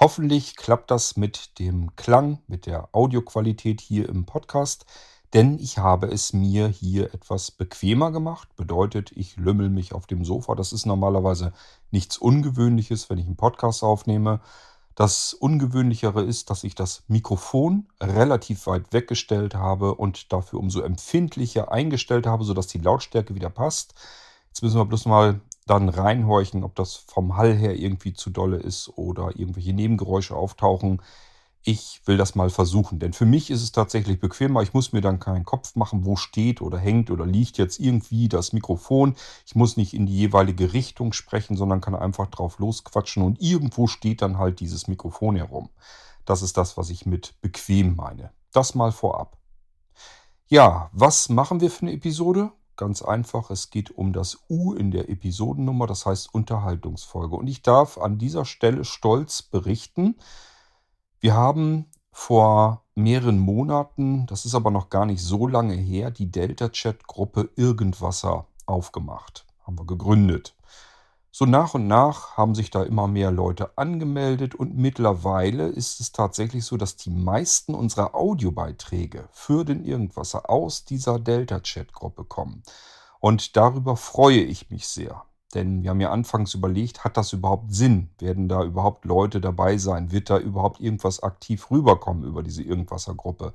Hoffentlich klappt das mit dem Klang, mit der Audioqualität hier im Podcast, denn ich habe es mir hier etwas bequemer gemacht. Bedeutet, ich lümmel mich auf dem Sofa. Das ist normalerweise nichts Ungewöhnliches, wenn ich einen Podcast aufnehme. Das Ungewöhnlichere ist, dass ich das Mikrofon relativ weit weggestellt habe und dafür umso empfindlicher eingestellt habe, sodass die Lautstärke wieder passt. Jetzt müssen wir bloß mal dann reinhorchen, ob das vom Hall her irgendwie zu dolle ist oder irgendwelche Nebengeräusche auftauchen. Ich will das mal versuchen, denn für mich ist es tatsächlich bequemer. Ich muss mir dann keinen Kopf machen, wo steht oder hängt oder liegt jetzt irgendwie das Mikrofon. Ich muss nicht in die jeweilige Richtung sprechen, sondern kann einfach drauf losquatschen und irgendwo steht dann halt dieses Mikrofon herum. Das ist das, was ich mit bequem meine. Das mal vorab. Ja, was machen wir für eine Episode? Ganz einfach, es geht um das U in der Episodennummer, das heißt Unterhaltungsfolge. Und ich darf an dieser Stelle stolz berichten, wir haben vor mehreren Monaten, das ist aber noch gar nicht so lange her, die Delta-Chat-Gruppe Irgendwasser aufgemacht. Haben wir gegründet. So nach und nach haben sich da immer mehr Leute angemeldet und mittlerweile ist es tatsächlich so, dass die meisten unserer Audiobeiträge für den Irgendwasser aus dieser Delta-Chat-Gruppe kommen. Und darüber freue ich mich sehr. Denn wir haben ja anfangs überlegt, hat das überhaupt Sinn? Werden da überhaupt Leute dabei sein? Wird da überhaupt irgendwas aktiv rüberkommen über diese Irgendwasser-Gruppe?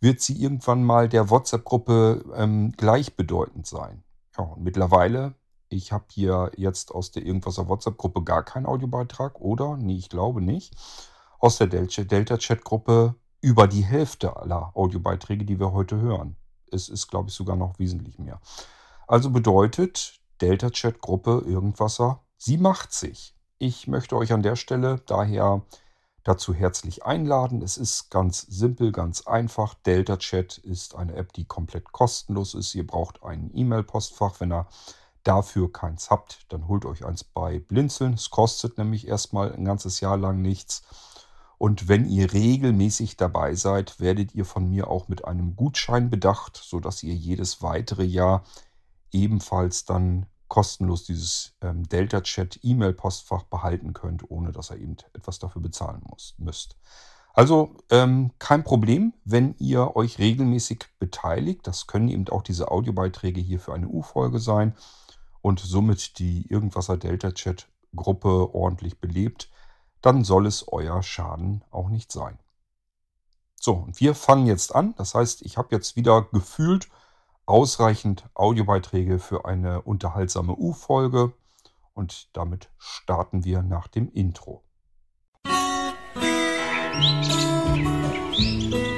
Wird sie irgendwann mal der WhatsApp-Gruppe ähm, gleichbedeutend sein? Ja, und mittlerweile ich habe hier jetzt aus der Irgendwaser WhatsApp-Gruppe gar keinen Audiobeitrag, oder? Nee, ich glaube nicht. Aus der Delta-Chat-Gruppe über die Hälfte aller Audiobeiträge, die wir heute hören. Es ist, glaube ich, sogar noch wesentlich mehr. Also bedeutet Delta-Chat-Gruppe Irgendwasser, sie macht sich. Ich möchte euch an der Stelle daher dazu herzlich einladen. Es ist ganz simpel, ganz einfach. Delta Chat ist eine App, die komplett kostenlos ist. Ihr braucht ein E-Mail-Postfach, wenn ihr dafür keins habt, dann holt euch eins bei Blinzeln. Es kostet nämlich erstmal ein ganzes Jahr lang nichts. Und wenn ihr regelmäßig dabei seid, werdet ihr von mir auch mit einem Gutschein bedacht, sodass ihr jedes weitere Jahr ebenfalls dann kostenlos dieses ähm, Delta Chat E-Mail-Postfach behalten könnt, ohne dass ihr eben etwas dafür bezahlen muss, müsst. Also ähm, kein Problem, wenn ihr euch regelmäßig beteiligt. Das können eben auch diese Audiobeiträge hier für eine U-Folge sein und somit die Irgendwasser Delta Chat Gruppe ordentlich belebt, dann soll es euer Schaden auch nicht sein. So, und wir fangen jetzt an. Das heißt, ich habe jetzt wieder gefühlt ausreichend Audiobeiträge für eine unterhaltsame U-Folge und damit starten wir nach dem Intro. Musik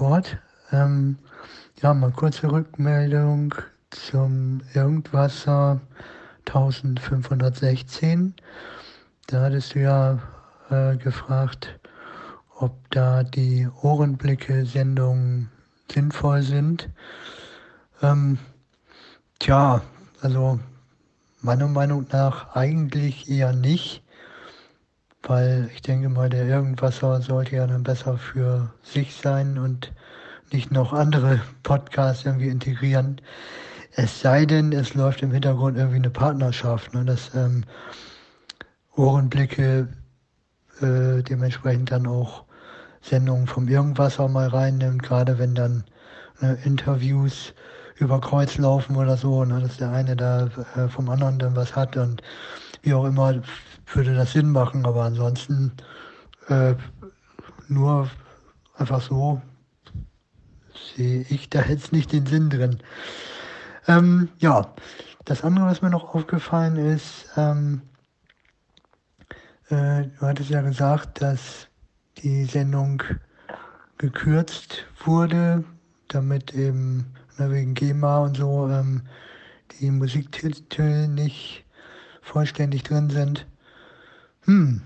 Moin Ähm, ja, mal kurze Rückmeldung zum Irgendwasser 1516. Da hattest du ja äh, gefragt, ob da die Ohrenblicke-Sendungen sinnvoll sind. Ähm, tja, also meiner Meinung nach eigentlich eher nicht weil ich denke mal, der Irgendwasser sollte ja dann besser für sich sein und nicht noch andere Podcasts irgendwie integrieren. Es sei denn, es läuft im Hintergrund irgendwie eine Partnerschaft, ne, dass ähm, Ohrenblicke äh, dementsprechend dann auch Sendungen vom Irgendwasser mal reinnimmt, gerade wenn dann äh, Interviews über Kreuz laufen oder so, ne, dass der eine da äh, vom anderen dann was hat und wie auch immer würde das Sinn machen, aber ansonsten äh, nur einfach so sehe ich da jetzt nicht den Sinn drin. Ähm, ja, das andere, was mir noch aufgefallen ist, ähm, äh, du hattest ja gesagt, dass die Sendung gekürzt wurde, damit eben na, wegen GEMA und so ähm, die Musiktitel nicht vollständig drin sind. Hm,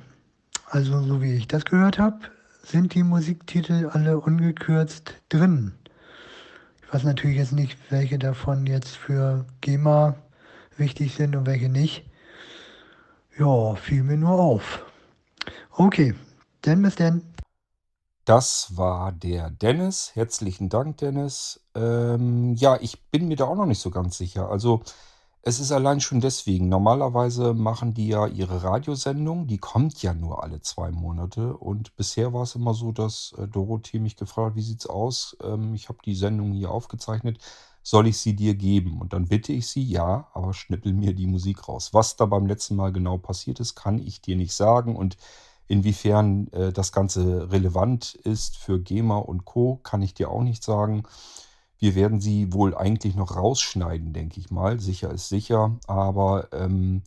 also so wie ich das gehört habe, sind die Musiktitel alle ungekürzt drin. Ich weiß natürlich jetzt nicht, welche davon jetzt für GEMA wichtig sind und welche nicht. Ja, fiel mir nur auf. Okay, dann bis dann. Das war der Dennis. Herzlichen Dank, Dennis. Ähm, ja, ich bin mir da auch noch nicht so ganz sicher. Also, es ist allein schon deswegen. Normalerweise machen die ja ihre Radiosendung. Die kommt ja nur alle zwei Monate. Und bisher war es immer so, dass äh, Dorothee mich gefragt hat, wie sieht's aus? Ähm, ich habe die Sendung hier aufgezeichnet. Soll ich sie dir geben? Und dann bitte ich sie, ja, aber schnippel mir die Musik raus. Was da beim letzten Mal genau passiert ist, kann ich dir nicht sagen. Und Inwiefern äh, das Ganze relevant ist für GEMA und Co., kann ich dir auch nicht sagen. Wir werden sie wohl eigentlich noch rausschneiden, denke ich mal. Sicher ist sicher. Aber ähm,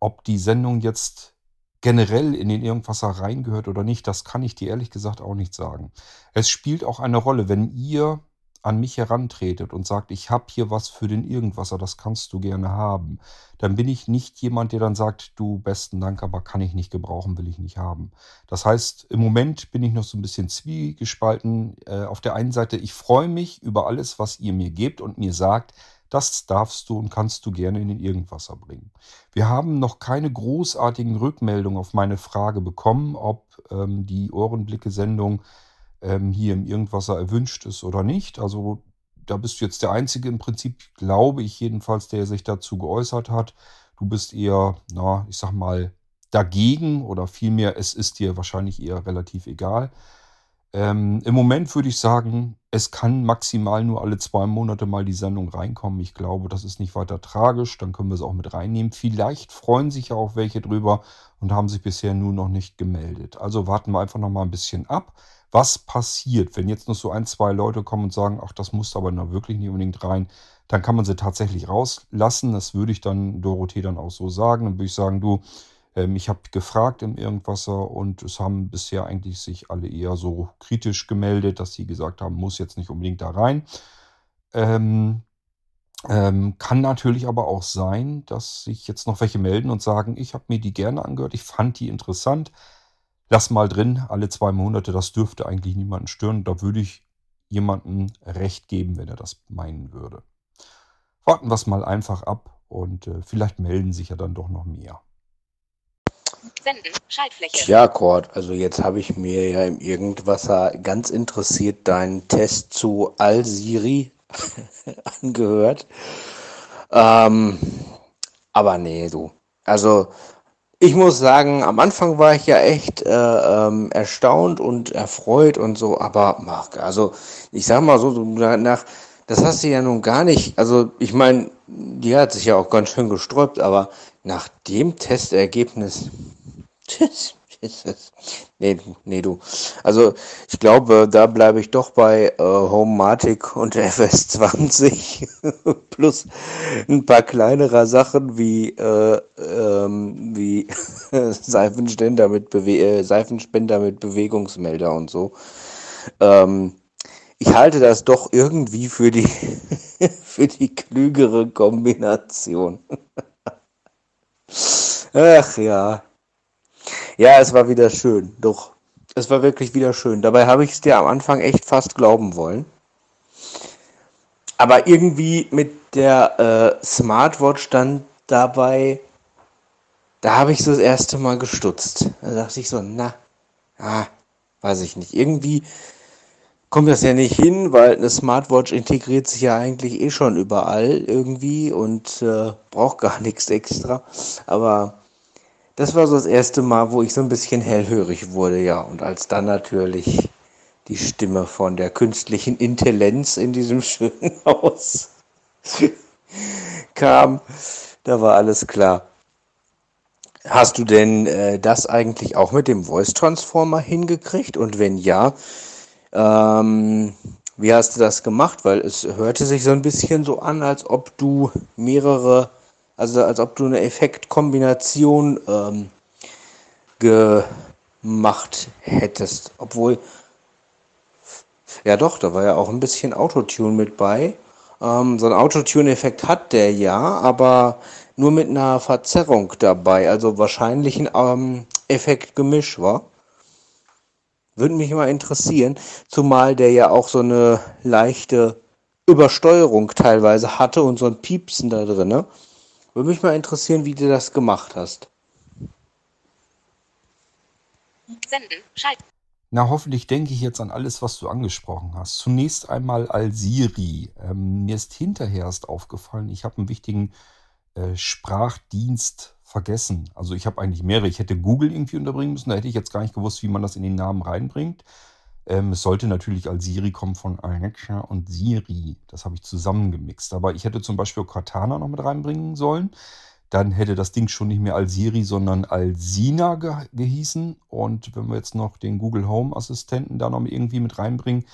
ob die Sendung jetzt generell in den Irgendwasser reingehört oder nicht, das kann ich dir ehrlich gesagt auch nicht sagen. Es spielt auch eine Rolle, wenn ihr an mich herantretet und sagt, ich habe hier was für den Irgendwasser, das kannst du gerne haben, dann bin ich nicht jemand, der dann sagt, du besten Dank, aber kann ich nicht gebrauchen, will ich nicht haben. Das heißt, im Moment bin ich noch so ein bisschen zwiegespalten. Äh, auf der einen Seite, ich freue mich über alles, was ihr mir gebt und mir sagt, das darfst du und kannst du gerne in den Irgendwasser bringen. Wir haben noch keine großartigen Rückmeldungen auf meine Frage bekommen, ob ähm, die Ohrenblicke-Sendung ähm, hier im Irgendwasser erwünscht ist oder nicht. Also da bist du jetzt der Einzige im Prinzip, glaube ich jedenfalls, der sich dazu geäußert hat. Du bist eher, na, ich sag mal, dagegen oder vielmehr, es ist dir wahrscheinlich eher relativ egal. Ähm, Im Moment würde ich sagen, es kann maximal nur alle zwei Monate mal die Sendung reinkommen. Ich glaube, das ist nicht weiter tragisch. Dann können wir es auch mit reinnehmen. Vielleicht freuen sich ja auch welche drüber und haben sich bisher nur noch nicht gemeldet. Also warten wir einfach noch mal ein bisschen ab was passiert, wenn jetzt noch so ein, zwei Leute kommen und sagen, ach, das muss aber noch wirklich nicht unbedingt rein, dann kann man sie tatsächlich rauslassen. Das würde ich dann Dorothee dann auch so sagen. Dann würde ich sagen, du, ähm, ich habe gefragt im Irgendwasser und es haben bisher eigentlich sich alle eher so kritisch gemeldet, dass sie gesagt haben, muss jetzt nicht unbedingt da rein. Ähm, ähm, kann natürlich aber auch sein, dass sich jetzt noch welche melden und sagen, ich habe mir die gerne angehört, ich fand die interessant, lass mal drin, alle zwei Monate, das dürfte eigentlich niemanden stören. Da würde ich jemandem recht geben, wenn er das meinen würde. Warten wir es mal einfach ab und äh, vielleicht melden sich ja dann doch noch mehr. Senden, Schaltfläche. Ja, Cord, also jetzt habe ich mir ja im Irgendwasser ganz interessiert deinen Test zu Al-Siri angehört. Ähm, aber nee, du. Also ich muss sagen, am Anfang war ich ja echt äh, ähm, erstaunt und erfreut und so, aber ach, also ich sag mal so, nach, das hast du ja nun gar nicht, also ich meine, die hat sich ja auch ganz schön gesträubt, aber nach dem Testergebnis, nee, nee, du. Also ich glaube, da bleibe ich doch bei äh, Homematic und FS20 plus ein paar kleinerer Sachen wie, äh, ähm, wie Seifenständer mit Bewe äh, Seifenspender mit Bewegungsmelder und so. Ähm, ich halte das doch irgendwie für die, für die klügere Kombination. Ach ja, ja, es war wieder schön. Doch, es war wirklich wieder schön. Dabei habe ich es dir am Anfang echt fast glauben wollen. Aber irgendwie mit der äh, Smartwatch dann dabei, da habe ich so das erste Mal gestutzt. Da dachte ich so, na, ah, weiß ich nicht. Irgendwie kommt das ja nicht hin, weil eine Smartwatch integriert sich ja eigentlich eh schon überall irgendwie und äh, braucht gar nichts extra. Aber das war so das erste Mal, wo ich so ein bisschen hellhörig wurde, ja. Und als dann natürlich die Stimme von der künstlichen Intelligenz in diesem schönen Haus kam, da war alles klar. Hast du denn äh, das eigentlich auch mit dem Voice Transformer hingekriegt? Und wenn ja, ähm, wie hast du das gemacht? Weil es hörte sich so ein bisschen so an, als ob du mehrere also als ob du eine Effektkombination ähm, gemacht hättest. Obwohl, ja doch, da war ja auch ein bisschen Autotune mit bei. Ähm, so ein Autotune-Effekt hat der ja, aber nur mit einer Verzerrung dabei. Also wahrscheinlich ein ähm, Effektgemisch war. Würde mich mal interessieren, zumal der ja auch so eine leichte Übersteuerung teilweise hatte und so ein Piepsen da drin. Ne? Würde mich mal interessieren, wie du das gemacht hast. Senden, Schalt. Na, hoffentlich denke ich jetzt an alles, was du angesprochen hast. Zunächst einmal Al-Siri. Ähm, mir ist hinterher erst aufgefallen, ich habe einen wichtigen äh, Sprachdienst vergessen. Also ich habe eigentlich mehrere. Ich hätte Google irgendwie unterbringen müssen. Da hätte ich jetzt gar nicht gewusst, wie man das in den Namen reinbringt. Ähm, es sollte natürlich Al-Siri kommen von Alexa und Siri. Das habe ich zusammengemixt. Aber ich hätte zum Beispiel Cortana noch mit reinbringen sollen dann hätte das Ding schon nicht mehr Al-Siri, sondern Al-Sina ge gehießen. Und wenn wir jetzt noch den Google Home Assistenten da noch irgendwie mit reinbringen,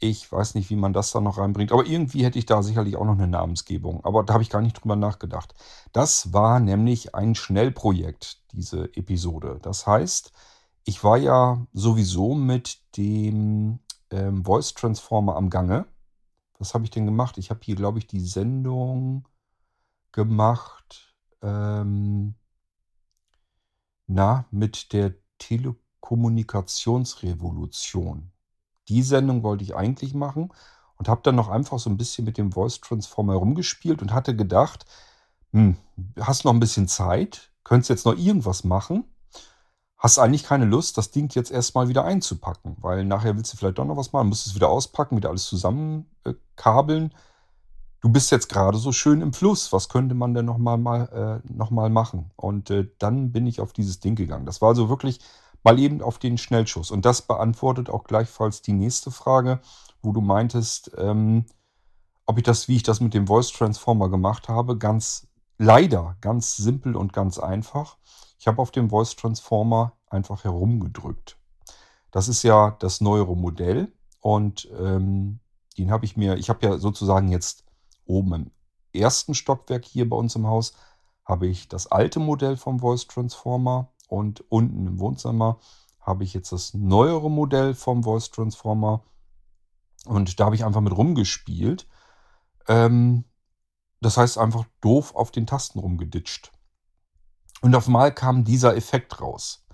ich weiß nicht, wie man das da noch reinbringt, aber irgendwie hätte ich da sicherlich auch noch eine Namensgebung. Aber da habe ich gar nicht drüber nachgedacht. Das war nämlich ein Schnellprojekt, diese Episode. Das heißt, ich war ja sowieso mit dem ähm, Voice Transformer am Gange. Was habe ich denn gemacht? Ich habe hier, glaube ich, die Sendung gemacht ähm, na, mit der Telekommunikationsrevolution. Die Sendung wollte ich eigentlich machen und habe dann noch einfach so ein bisschen mit dem Voice Transformer rumgespielt und hatte gedacht, hm, hast noch ein bisschen Zeit, könntest jetzt noch irgendwas machen, hast eigentlich keine Lust, das Ding jetzt erstmal wieder einzupacken, weil nachher willst du vielleicht doch noch was machen, musst es wieder auspacken, wieder alles zusammenkabeln. Du bist jetzt gerade so schön im Fluss, was könnte man denn nochmal mal, äh, noch machen? Und äh, dann bin ich auf dieses Ding gegangen. Das war also wirklich mal eben auf den Schnellschuss. Und das beantwortet auch gleichfalls die nächste Frage, wo du meintest, ähm, ob ich das, wie ich das mit dem Voice Transformer gemacht habe, ganz leider, ganz simpel und ganz einfach. Ich habe auf dem Voice Transformer einfach herumgedrückt. Das ist ja das neuere Modell und ähm, den habe ich mir, ich habe ja sozusagen jetzt oben im ersten Stockwerk hier bei uns im Haus habe ich das alte Modell vom Voice Transformer und unten im Wohnzimmer habe ich jetzt das neuere Modell vom Voice Transformer und da habe ich einfach mit rumgespielt. Ähm, das heißt einfach doof auf den Tasten rumgeditscht. Und auf einmal kam dieser Effekt raus.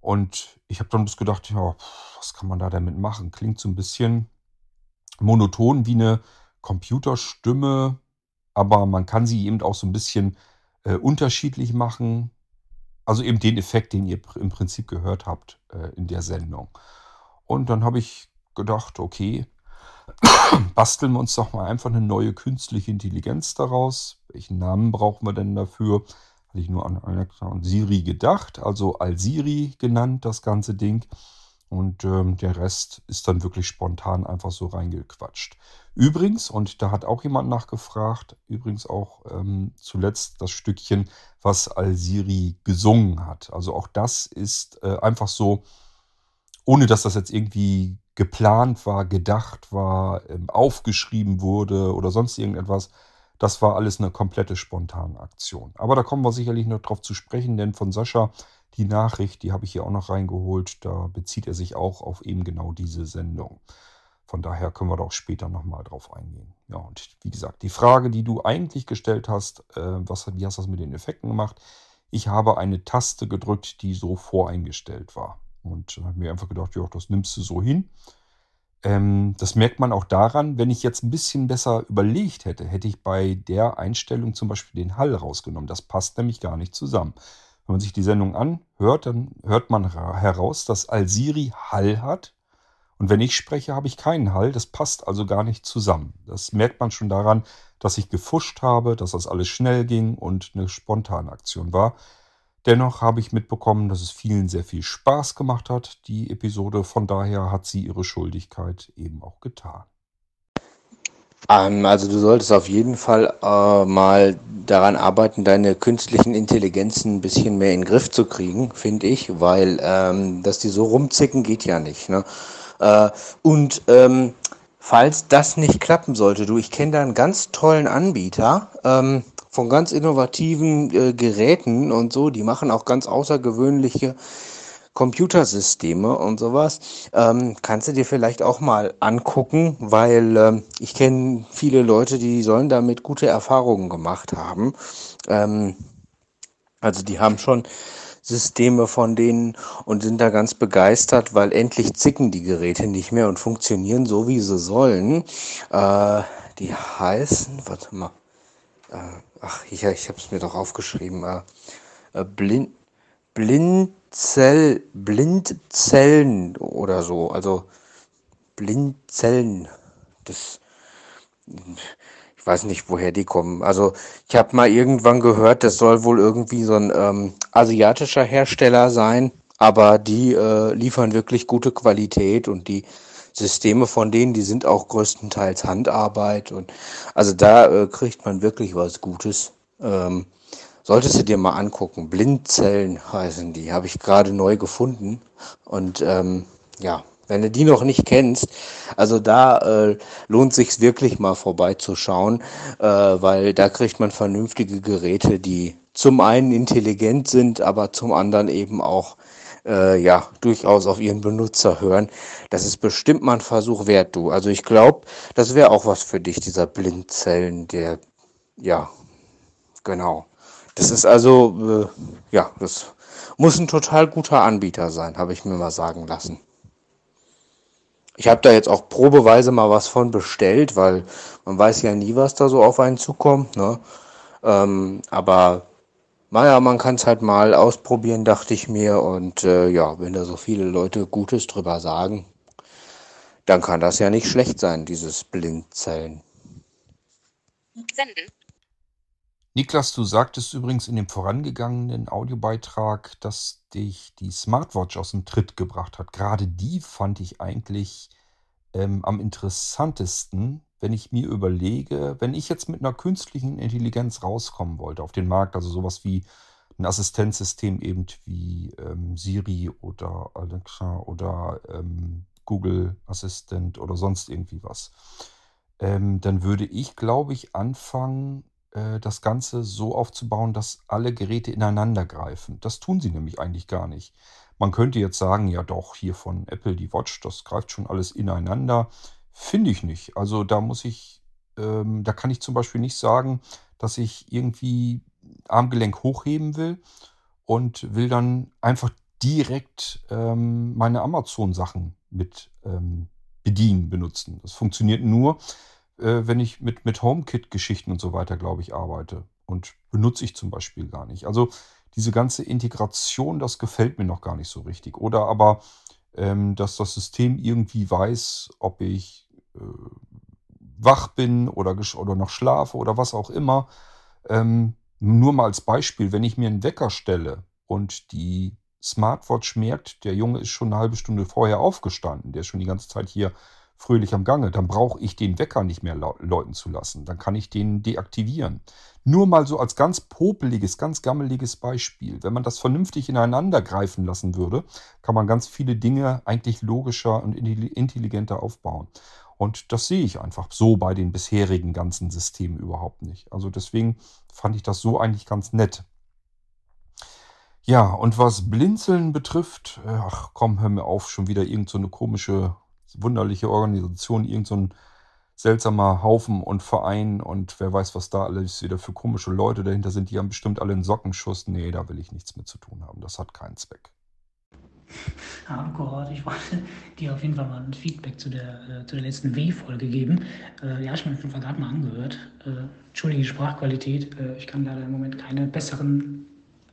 Und ich habe dann das gedacht, ja, was kann man da damit machen? Klingt so ein bisschen monoton wie eine Computerstimme, aber man kann sie eben auch so ein bisschen äh, unterschiedlich machen. Also eben den Effekt, den ihr im Prinzip gehört habt äh, in der Sendung. Und dann habe ich gedacht, okay, basteln wir uns doch mal einfach eine neue künstliche Intelligenz daraus. Welchen Namen brauchen wir denn dafür? Hatte ich nur an Alexa und Siri gedacht, also Al-Siri genannt, das ganze Ding. Und ähm, der Rest ist dann wirklich spontan einfach so reingequatscht. Übrigens, und da hat auch jemand nachgefragt, übrigens auch ähm, zuletzt das Stückchen, was Al-Siri gesungen hat. Also auch das ist äh, einfach so, ohne dass das jetzt irgendwie geplant war, gedacht war, ähm, aufgeschrieben wurde oder sonst irgendetwas. Das war alles eine komplette spontane Aktion. Aber da kommen wir sicherlich noch drauf zu sprechen, denn von Sascha die Nachricht, die habe ich hier auch noch reingeholt. Da bezieht er sich auch auf eben genau diese Sendung. Von daher können wir da auch später nochmal drauf eingehen. Ja, und wie gesagt, die Frage, die du eigentlich gestellt hast, äh, was, wie hast du das mit den Effekten gemacht? Ich habe eine Taste gedrückt, die so voreingestellt war. Und habe mir einfach gedacht, ja, das nimmst du so hin. Ähm, das merkt man auch daran, wenn ich jetzt ein bisschen besser überlegt hätte, hätte ich bei der Einstellung zum Beispiel den Hall rausgenommen. Das passt nämlich gar nicht zusammen. Wenn man sich die Sendung anhört, dann hört man heraus, dass Al-Siri Hall hat. Und wenn ich spreche, habe ich keinen Hall. Das passt also gar nicht zusammen. Das merkt man schon daran, dass ich gefuscht habe, dass das alles schnell ging und eine spontane Aktion war. Dennoch habe ich mitbekommen, dass es vielen sehr viel Spaß gemacht hat, die Episode. Von daher hat sie ihre Schuldigkeit eben auch getan. Ähm, also du solltest auf jeden Fall äh, mal daran arbeiten, deine künstlichen Intelligenzen ein bisschen mehr in den Griff zu kriegen, finde ich, weil ähm, dass die so rumzicken geht ja nicht. Ne? Äh, und ähm, falls das nicht klappen sollte, du, ich kenne da einen ganz tollen Anbieter ähm, von ganz innovativen äh, Geräten und so, die machen auch ganz außergewöhnliche Computersysteme und sowas. Ähm, kannst du dir vielleicht auch mal angucken, weil ähm, ich kenne viele Leute, die sollen damit gute Erfahrungen gemacht haben. Ähm, also die haben schon Systeme von denen und sind da ganz begeistert, weil endlich zicken die Geräte nicht mehr und funktionieren so, wie sie sollen. Äh, die heißen, warte mal, äh, ach, ich, ich habe es mir doch aufgeschrieben, äh, äh, Blind, Blindzell, Blindzellen oder so. Also Blindzellen. Das, ich weiß nicht, woher die kommen. Also ich habe mal irgendwann gehört, das soll wohl irgendwie so ein ähm, asiatischer Hersteller sein, aber die äh, liefern wirklich gute Qualität und die Systeme von denen, die sind auch größtenteils Handarbeit und also da äh, kriegt man wirklich was Gutes. Ähm, solltest du dir mal angucken. Blindzellen heißen die, habe ich gerade neu gefunden und ähm, ja, wenn du die noch nicht kennst, also da äh, lohnt sich wirklich mal vorbeizuschauen, äh, weil da kriegt man vernünftige Geräte, die zum einen intelligent sind, aber zum anderen eben auch äh, ja durchaus auf ihren Benutzer hören. Das ist bestimmt mal ein Versuch wert, du. Also ich glaube, das wäre auch was für dich, dieser Blindzellen, der ja genau. Das ist also äh, ja, das muss ein total guter Anbieter sein, habe ich mir mal sagen lassen. Ich habe da jetzt auch probeweise mal was von bestellt, weil man weiß ja nie, was da so auf einen zukommt. Ne? Ähm, aber naja, man kann es halt mal ausprobieren, dachte ich mir. Und äh, ja, wenn da so viele Leute Gutes drüber sagen, dann kann das ja nicht schlecht sein, dieses Blindzellen. Senden. Niklas, du sagtest übrigens in dem vorangegangenen Audiobeitrag, dass dich die Smartwatch aus dem Tritt gebracht hat. Gerade die fand ich eigentlich ähm, am interessantesten, wenn ich mir überlege, wenn ich jetzt mit einer künstlichen Intelligenz rauskommen wollte auf den Markt, also sowas wie ein Assistenzsystem eben wie ähm, Siri oder Alexa oder ähm, Google Assistent oder sonst irgendwie was, ähm, dann würde ich, glaube ich, anfangen, äh, das Ganze so aufzubauen, dass alle Geräte ineinander greifen. Das tun sie nämlich eigentlich gar nicht. Man könnte jetzt sagen, ja doch, hier von Apple die Watch, das greift schon alles ineinander. Finde ich nicht. Also da muss ich, ähm, da kann ich zum Beispiel nicht sagen, dass ich irgendwie Armgelenk hochheben will und will dann einfach direkt ähm, meine Amazon-Sachen mit ähm, bedienen, benutzen. Das funktioniert nur, äh, wenn ich mit, mit HomeKit-Geschichten und so weiter, glaube ich, arbeite. Und benutze ich zum Beispiel gar nicht. Also diese ganze Integration, das gefällt mir noch gar nicht so richtig. Oder aber, ähm, dass das System irgendwie weiß, ob ich äh, wach bin oder, oder noch schlafe oder was auch immer. Ähm, nur mal als Beispiel, wenn ich mir einen Wecker stelle und die Smartwatch merkt, der Junge ist schon eine halbe Stunde vorher aufgestanden, der ist schon die ganze Zeit hier fröhlich am Gange, dann brauche ich den Wecker nicht mehr läuten zu lassen. Dann kann ich den deaktivieren. Nur mal so als ganz popeliges, ganz gammeliges Beispiel. Wenn man das vernünftig ineinander greifen lassen würde, kann man ganz viele Dinge eigentlich logischer und intelligenter aufbauen. Und das sehe ich einfach so bei den bisherigen ganzen Systemen überhaupt nicht. Also deswegen fand ich das so eigentlich ganz nett. Ja, und was Blinzeln betrifft, ach komm, hör mir auf, schon wieder irgend so komische wunderliche Organisation, irgend so seltsamer Haufen und Verein und wer weiß, was da alles wieder für komische Leute dahinter sind. Die haben bestimmt alle einen Sockenschuss. Nee, da will ich nichts mit zu tun haben. Das hat keinen Zweck. Gott, ich wollte dir auf jeden Fall mal ein Feedback zu der, äh, zu der letzten W-Folge geben. Äh, ja, ich habe mir gerade mal angehört. Äh, entschuldige Sprachqualität. Äh, ich kann leider im Moment keine besseren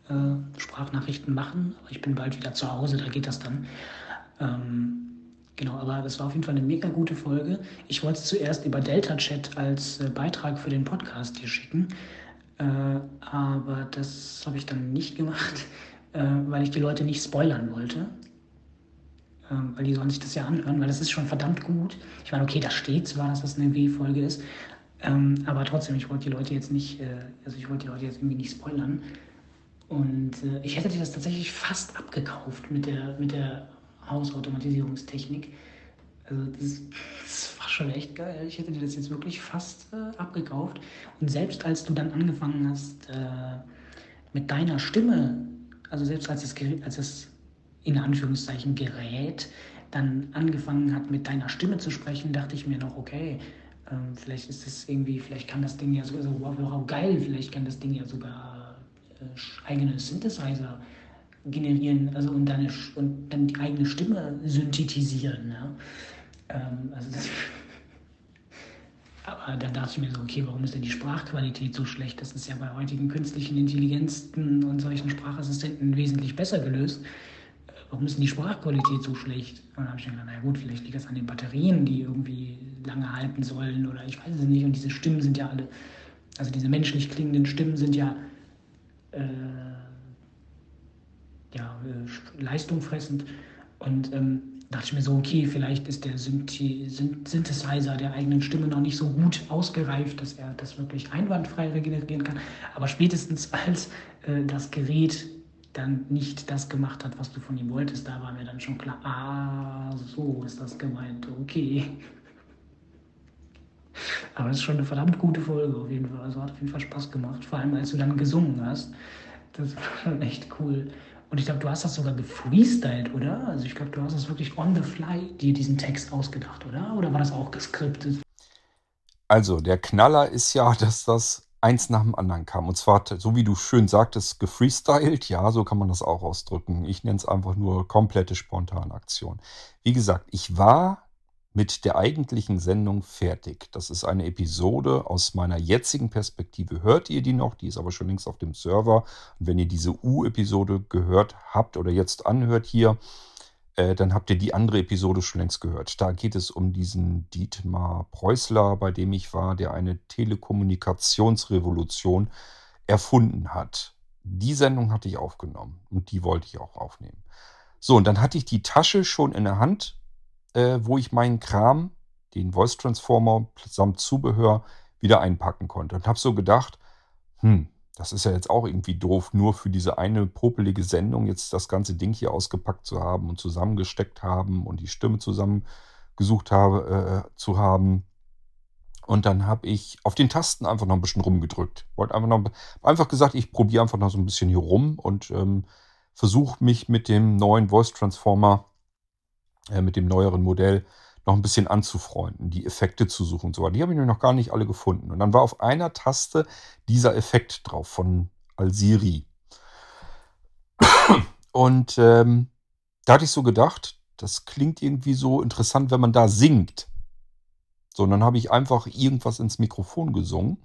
äh, Sprachnachrichten machen. Aber ich bin bald wieder zu Hause, da geht das dann. Ähm, Genau, aber das war auf jeden Fall eine mega gute Folge. Ich wollte es zuerst über Delta Chat als äh, Beitrag für den Podcast hier schicken, äh, aber das habe ich dann nicht gemacht, äh, weil ich die Leute nicht spoilern wollte. Ähm, weil die sollen sich das ja anhören, weil das ist schon verdammt gut. Ich meine, okay, da steht zwar, dass das eine W-Folge ist, ähm, aber trotzdem, ich wollte die Leute jetzt nicht, äh, also ich wollte die Leute jetzt irgendwie nicht spoilern. Und äh, ich hätte dir das tatsächlich fast abgekauft mit der, mit der Hausautomatisierungstechnik. Also das, das, war schon echt geil. Ich hätte dir das jetzt wirklich fast äh, abgekauft. Und selbst als du dann angefangen hast äh, mit deiner Stimme, also selbst als das, als das in Anführungszeichen Gerät dann angefangen hat mit deiner Stimme zu sprechen, dachte ich mir noch, okay, ähm, vielleicht ist das irgendwie, vielleicht kann das Ding ja sogar, so, wow, wow, geil, vielleicht kann das Ding ja sogar äh, eigene Synthesizer generieren, also und, deine, und dann die eigene Stimme synthetisieren. Ja? Ähm, also das, aber dann dachte ich mir so, okay, warum ist denn die Sprachqualität so schlecht? Das ist ja bei heutigen künstlichen Intelligenzen und solchen Sprachassistenten wesentlich besser gelöst. Warum ist denn die Sprachqualität so schlecht? Und dann habe ich mir gedacht, naja gut, vielleicht liegt das an den Batterien, die irgendwie lange halten sollen oder ich weiß es nicht. Und diese Stimmen sind ja alle, also diese menschlich klingenden Stimmen sind ja, äh, ja äh, leistungfressend. Und ähm, dachte ich mir so, okay, vielleicht ist der Synthesizer der eigenen Stimme noch nicht so gut ausgereift, dass er das wirklich einwandfrei regenerieren kann. Aber spätestens als äh, das Gerät dann nicht das gemacht hat, was du von ihm wolltest, da war mir dann schon klar, ah, so ist das gemeint, okay. Aber es ist schon eine verdammt gute Folge auf jeden Fall. Also hat auf jeden Fall Spaß gemacht. Vor allem, als du dann gesungen hast. Das war schon echt cool. Und ich glaube, du hast das sogar gefreestylt, oder? Also ich glaube, du hast das wirklich on the fly dir diesen Text ausgedacht, oder? Oder war das auch geskriptet? Also, der Knaller ist ja, dass das eins nach dem anderen kam. Und zwar, so wie du schön sagtest, gefreestylt. Ja, so kann man das auch ausdrücken. Ich nenne es einfach nur komplette Spontanaktion. Wie gesagt, ich war mit der eigentlichen Sendung fertig. Das ist eine Episode aus meiner jetzigen Perspektive. Hört ihr die noch? Die ist aber schon längst auf dem Server. Und wenn ihr diese U-Episode gehört habt oder jetzt anhört hier, äh, dann habt ihr die andere Episode schon längst gehört. Da geht es um diesen Dietmar Preußler, bei dem ich war, der eine Telekommunikationsrevolution erfunden hat. Die Sendung hatte ich aufgenommen und die wollte ich auch aufnehmen. So, und dann hatte ich die Tasche schon in der Hand äh, wo ich meinen Kram, den Voice Transformer samt Zubehör, wieder einpacken konnte. Und habe so gedacht, hm, das ist ja jetzt auch irgendwie doof, nur für diese eine popelige Sendung jetzt das ganze Ding hier ausgepackt zu haben und zusammengesteckt haben und die Stimme zusammengesucht habe, äh, zu haben. Und dann habe ich auf den Tasten einfach noch ein bisschen rumgedrückt. Wollte einfach noch einfach gesagt, ich probiere einfach noch so ein bisschen hier rum und ähm, versuche mich mit dem neuen Voice Transformer äh, mit dem neueren Modell noch ein bisschen anzufreunden, die Effekte zu suchen und so weiter. Die habe ich noch gar nicht alle gefunden. Und dann war auf einer Taste dieser Effekt drauf von Alsiri. Und ähm, da hatte ich so gedacht, das klingt irgendwie so interessant, wenn man da singt. So, und dann habe ich einfach irgendwas ins Mikrofon gesungen.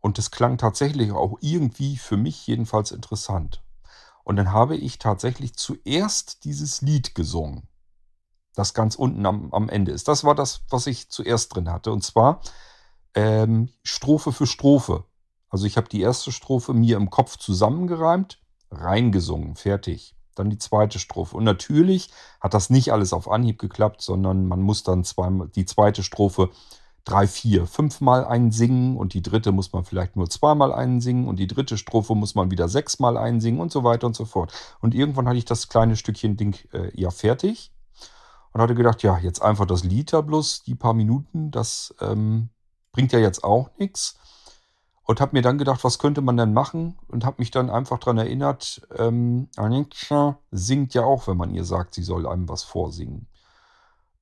Und das klang tatsächlich auch irgendwie für mich jedenfalls interessant. Und dann habe ich tatsächlich zuerst dieses Lied gesungen das ganz unten am, am Ende ist. Das war das, was ich zuerst drin hatte. Und zwar ähm, Strophe für Strophe. Also ich habe die erste Strophe mir im Kopf zusammengereimt, reingesungen, fertig. Dann die zweite Strophe. Und natürlich hat das nicht alles auf Anhieb geklappt, sondern man muss dann zweimal die zweite Strophe drei, vier, fünfmal einsingen und die dritte muss man vielleicht nur zweimal einsingen und die dritte Strophe muss man wieder sechsmal einsingen und so weiter und so fort. Und irgendwann hatte ich das kleine Stückchen Ding äh, ja fertig und hatte gedacht, ja, jetzt einfach das da bloß, die paar Minuten, das ähm, bringt ja jetzt auch nichts. Und habe mir dann gedacht, was könnte man denn machen? Und habe mich dann einfach daran erinnert, ähm, Annika singt ja auch, wenn man ihr sagt, sie soll einem was vorsingen.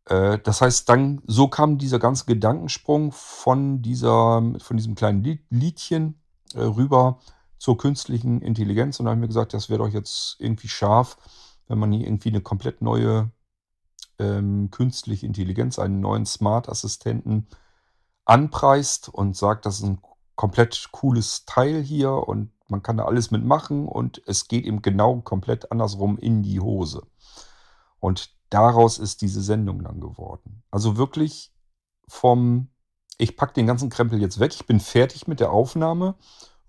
Äh, das heißt, dann so kam dieser ganze Gedankensprung von, dieser, von diesem kleinen Liedchen äh, rüber zur künstlichen Intelligenz. Und dann habe ich mir gesagt, das wäre doch jetzt irgendwie scharf, wenn man hier irgendwie eine komplett neue ähm, künstliche Intelligenz, einen neuen Smart-Assistenten anpreist und sagt, das ist ein komplett cooles Teil hier und man kann da alles mitmachen und es geht eben genau komplett andersrum in die Hose. Und daraus ist diese Sendung dann geworden. Also wirklich vom, ich packe den ganzen Krempel jetzt weg, ich bin fertig mit der Aufnahme,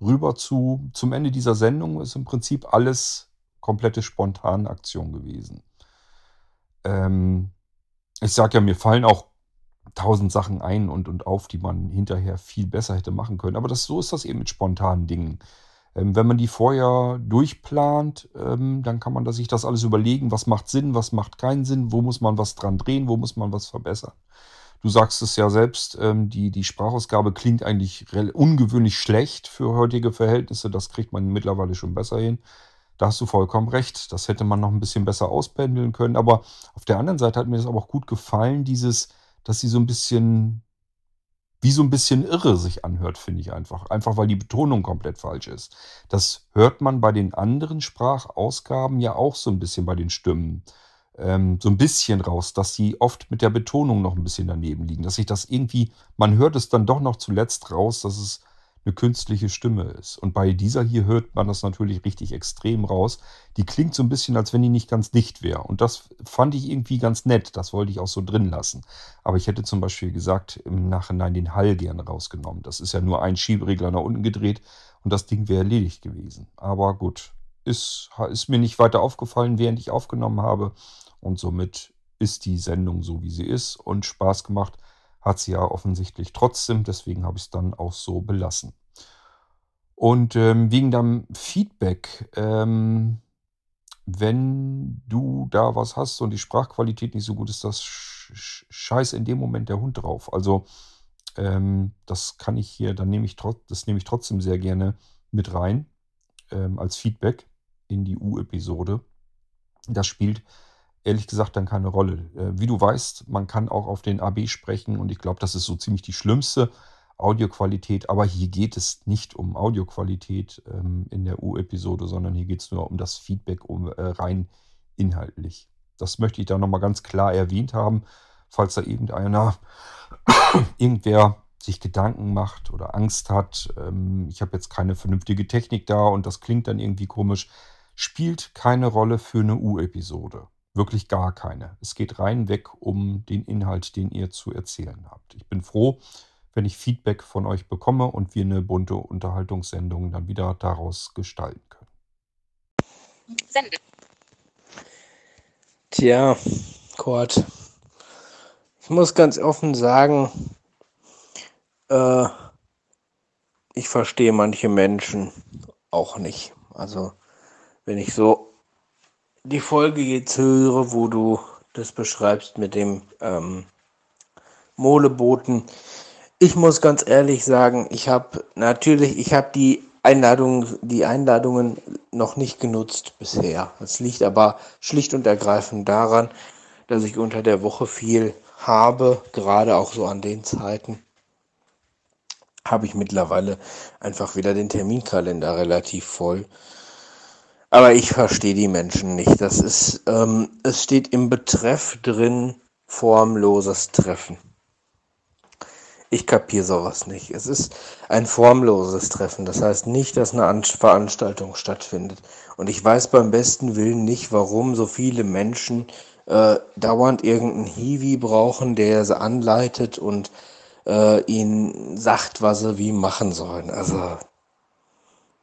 rüber zu, zum Ende dieser Sendung ist im Prinzip alles komplette spontane Aktion gewesen. Ähm, ich sage ja, mir fallen auch tausend Sachen ein und, und auf, die man hinterher viel besser hätte machen können. Aber das, so ist das eben mit spontanen Dingen. Ähm, wenn man die vorher durchplant, ähm, dann kann man sich das alles überlegen, was macht Sinn, was macht keinen Sinn, wo muss man was dran drehen, wo muss man was verbessern. Du sagst es ja selbst, ähm, die, die Sprachausgabe klingt eigentlich ungewöhnlich schlecht für heutige Verhältnisse. Das kriegt man mittlerweile schon besser hin. Da hast du vollkommen recht. Das hätte man noch ein bisschen besser auspendeln können. Aber auf der anderen Seite hat mir das aber auch gut gefallen, dieses, dass sie so ein bisschen, wie so ein bisschen irre sich anhört, finde ich einfach. Einfach weil die Betonung komplett falsch ist. Das hört man bei den anderen Sprachausgaben ja auch so ein bisschen bei den Stimmen. ähm, so ein bisschen raus, dass die oft mit der Betonung noch ein bisschen daneben liegen. Dass sich das irgendwie, man hört es dann doch noch zuletzt raus, dass es eine künstliche Stimme ist. Und bei dieser hier hört man das natürlich richtig extrem raus. Die klingt so ein bisschen, als wenn die nicht ganz dicht wäre. Und das fand ich irgendwie ganz nett. Das wollte ich auch so drin lassen. Aber ich hätte zum Beispiel gesagt, im Nachhinein den Hall gerne rausgenommen. Das ist ja nur ein Schieberegler nach unten gedreht und das Ding wäre erledigt gewesen. Aber gut, ist, ist mir nicht weiter aufgefallen, während ich aufgenommen habe. Und somit ist die Sendung so, wie sie ist. Und Spaß gemacht hat sie ja offensichtlich trotzdem. Deswegen habe ich es dann auch so belassen. Und ähm, wegen deinem Feedback, ähm, wenn du da was hast und die Sprachqualität nicht so gut ist, das scheiß in dem Moment der Hund drauf. Also ähm, das kann ich hier, dann nehme ich das nehme ich trotzdem sehr gerne mit rein ähm, als Feedback in die U-Episode. Das spielt ehrlich gesagt dann keine Rolle. Äh, wie du weißt, man kann auch auf den AB sprechen und ich glaube, das ist so ziemlich die schlimmste Audioqualität. Aber hier geht es nicht um Audioqualität ähm, in der U-Episode, sondern hier geht es nur um das Feedback äh, rein inhaltlich. Das möchte ich da nochmal ganz klar erwähnt haben, falls da irgendeiner, irgendwer sich Gedanken macht oder Angst hat. Ähm, ich habe jetzt keine vernünftige Technik da und das klingt dann irgendwie komisch. Spielt keine Rolle für eine U-Episode. Wirklich gar keine. Es geht rein weg um den Inhalt, den ihr zu erzählen habt. Ich bin froh, wenn ich Feedback von euch bekomme und wir eine bunte Unterhaltungssendung dann wieder daraus gestalten können. Senden. Tja, Kurt. Ich muss ganz offen sagen, äh, ich verstehe manche Menschen auch nicht. Also, wenn ich so die Folge jetzt höre, wo du das beschreibst mit dem ähm, Moleboten. Ich muss ganz ehrlich sagen, ich habe natürlich, ich habe die Einladung, die Einladungen noch nicht genutzt bisher. Das liegt aber schlicht und ergreifend daran, dass ich unter der Woche viel habe, gerade auch so an den Zeiten habe ich mittlerweile einfach wieder den Terminkalender relativ voll. Aber ich verstehe die Menschen nicht. Das ist, ähm, es steht im Betreff drin, formloses Treffen. Ich kapiere sowas nicht. Es ist ein formloses Treffen. Das heißt nicht, dass eine Veranstaltung stattfindet. Und ich weiß beim besten Willen nicht, warum so viele Menschen äh, dauernd irgendeinen Hiwi brauchen, der sie anleitet und äh, ihnen sagt, was sie wie machen sollen. Also,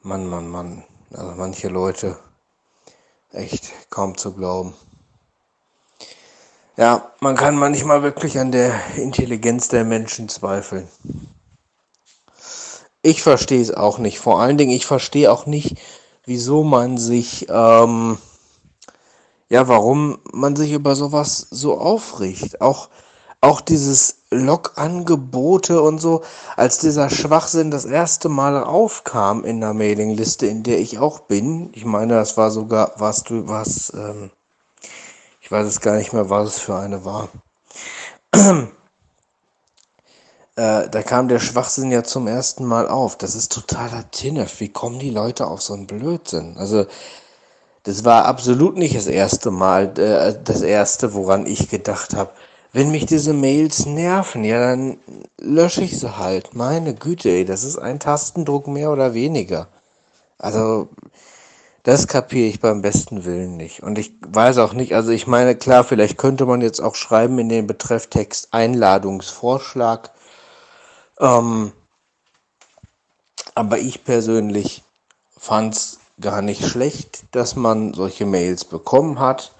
Mann, Mann, Mann. Also manche Leute, echt kaum zu glauben. Ja, man kann manchmal wirklich an der Intelligenz der Menschen zweifeln. Ich verstehe es auch nicht. Vor allen Dingen, ich verstehe auch nicht, wieso man sich, ähm, ja, warum man sich über sowas so aufregt. Auch, auch dieses Log-Angebote und so, als dieser Schwachsinn das erste Mal aufkam in der Mailingliste, in der ich auch bin. Ich meine, das war sogar, warst du was, ähm, ich weiß es gar nicht mehr, was es für eine war. äh, da kam der Schwachsinn ja zum ersten Mal auf. Das ist totaler Tinnef. Wie kommen die Leute auf so einen Blödsinn? Also, das war absolut nicht das erste Mal, äh, das erste, woran ich gedacht habe wenn mich diese Mails nerven, ja, dann lösche ich sie halt. Meine Güte, ey, das ist ein Tastendruck mehr oder weniger. Also, das kapiere ich beim besten Willen nicht. Und ich weiß auch nicht, also ich meine, klar, vielleicht könnte man jetzt auch schreiben in den Betrefftext Einladungsvorschlag. Ähm, aber ich persönlich fand es gar nicht schlecht, dass man solche Mails bekommen hat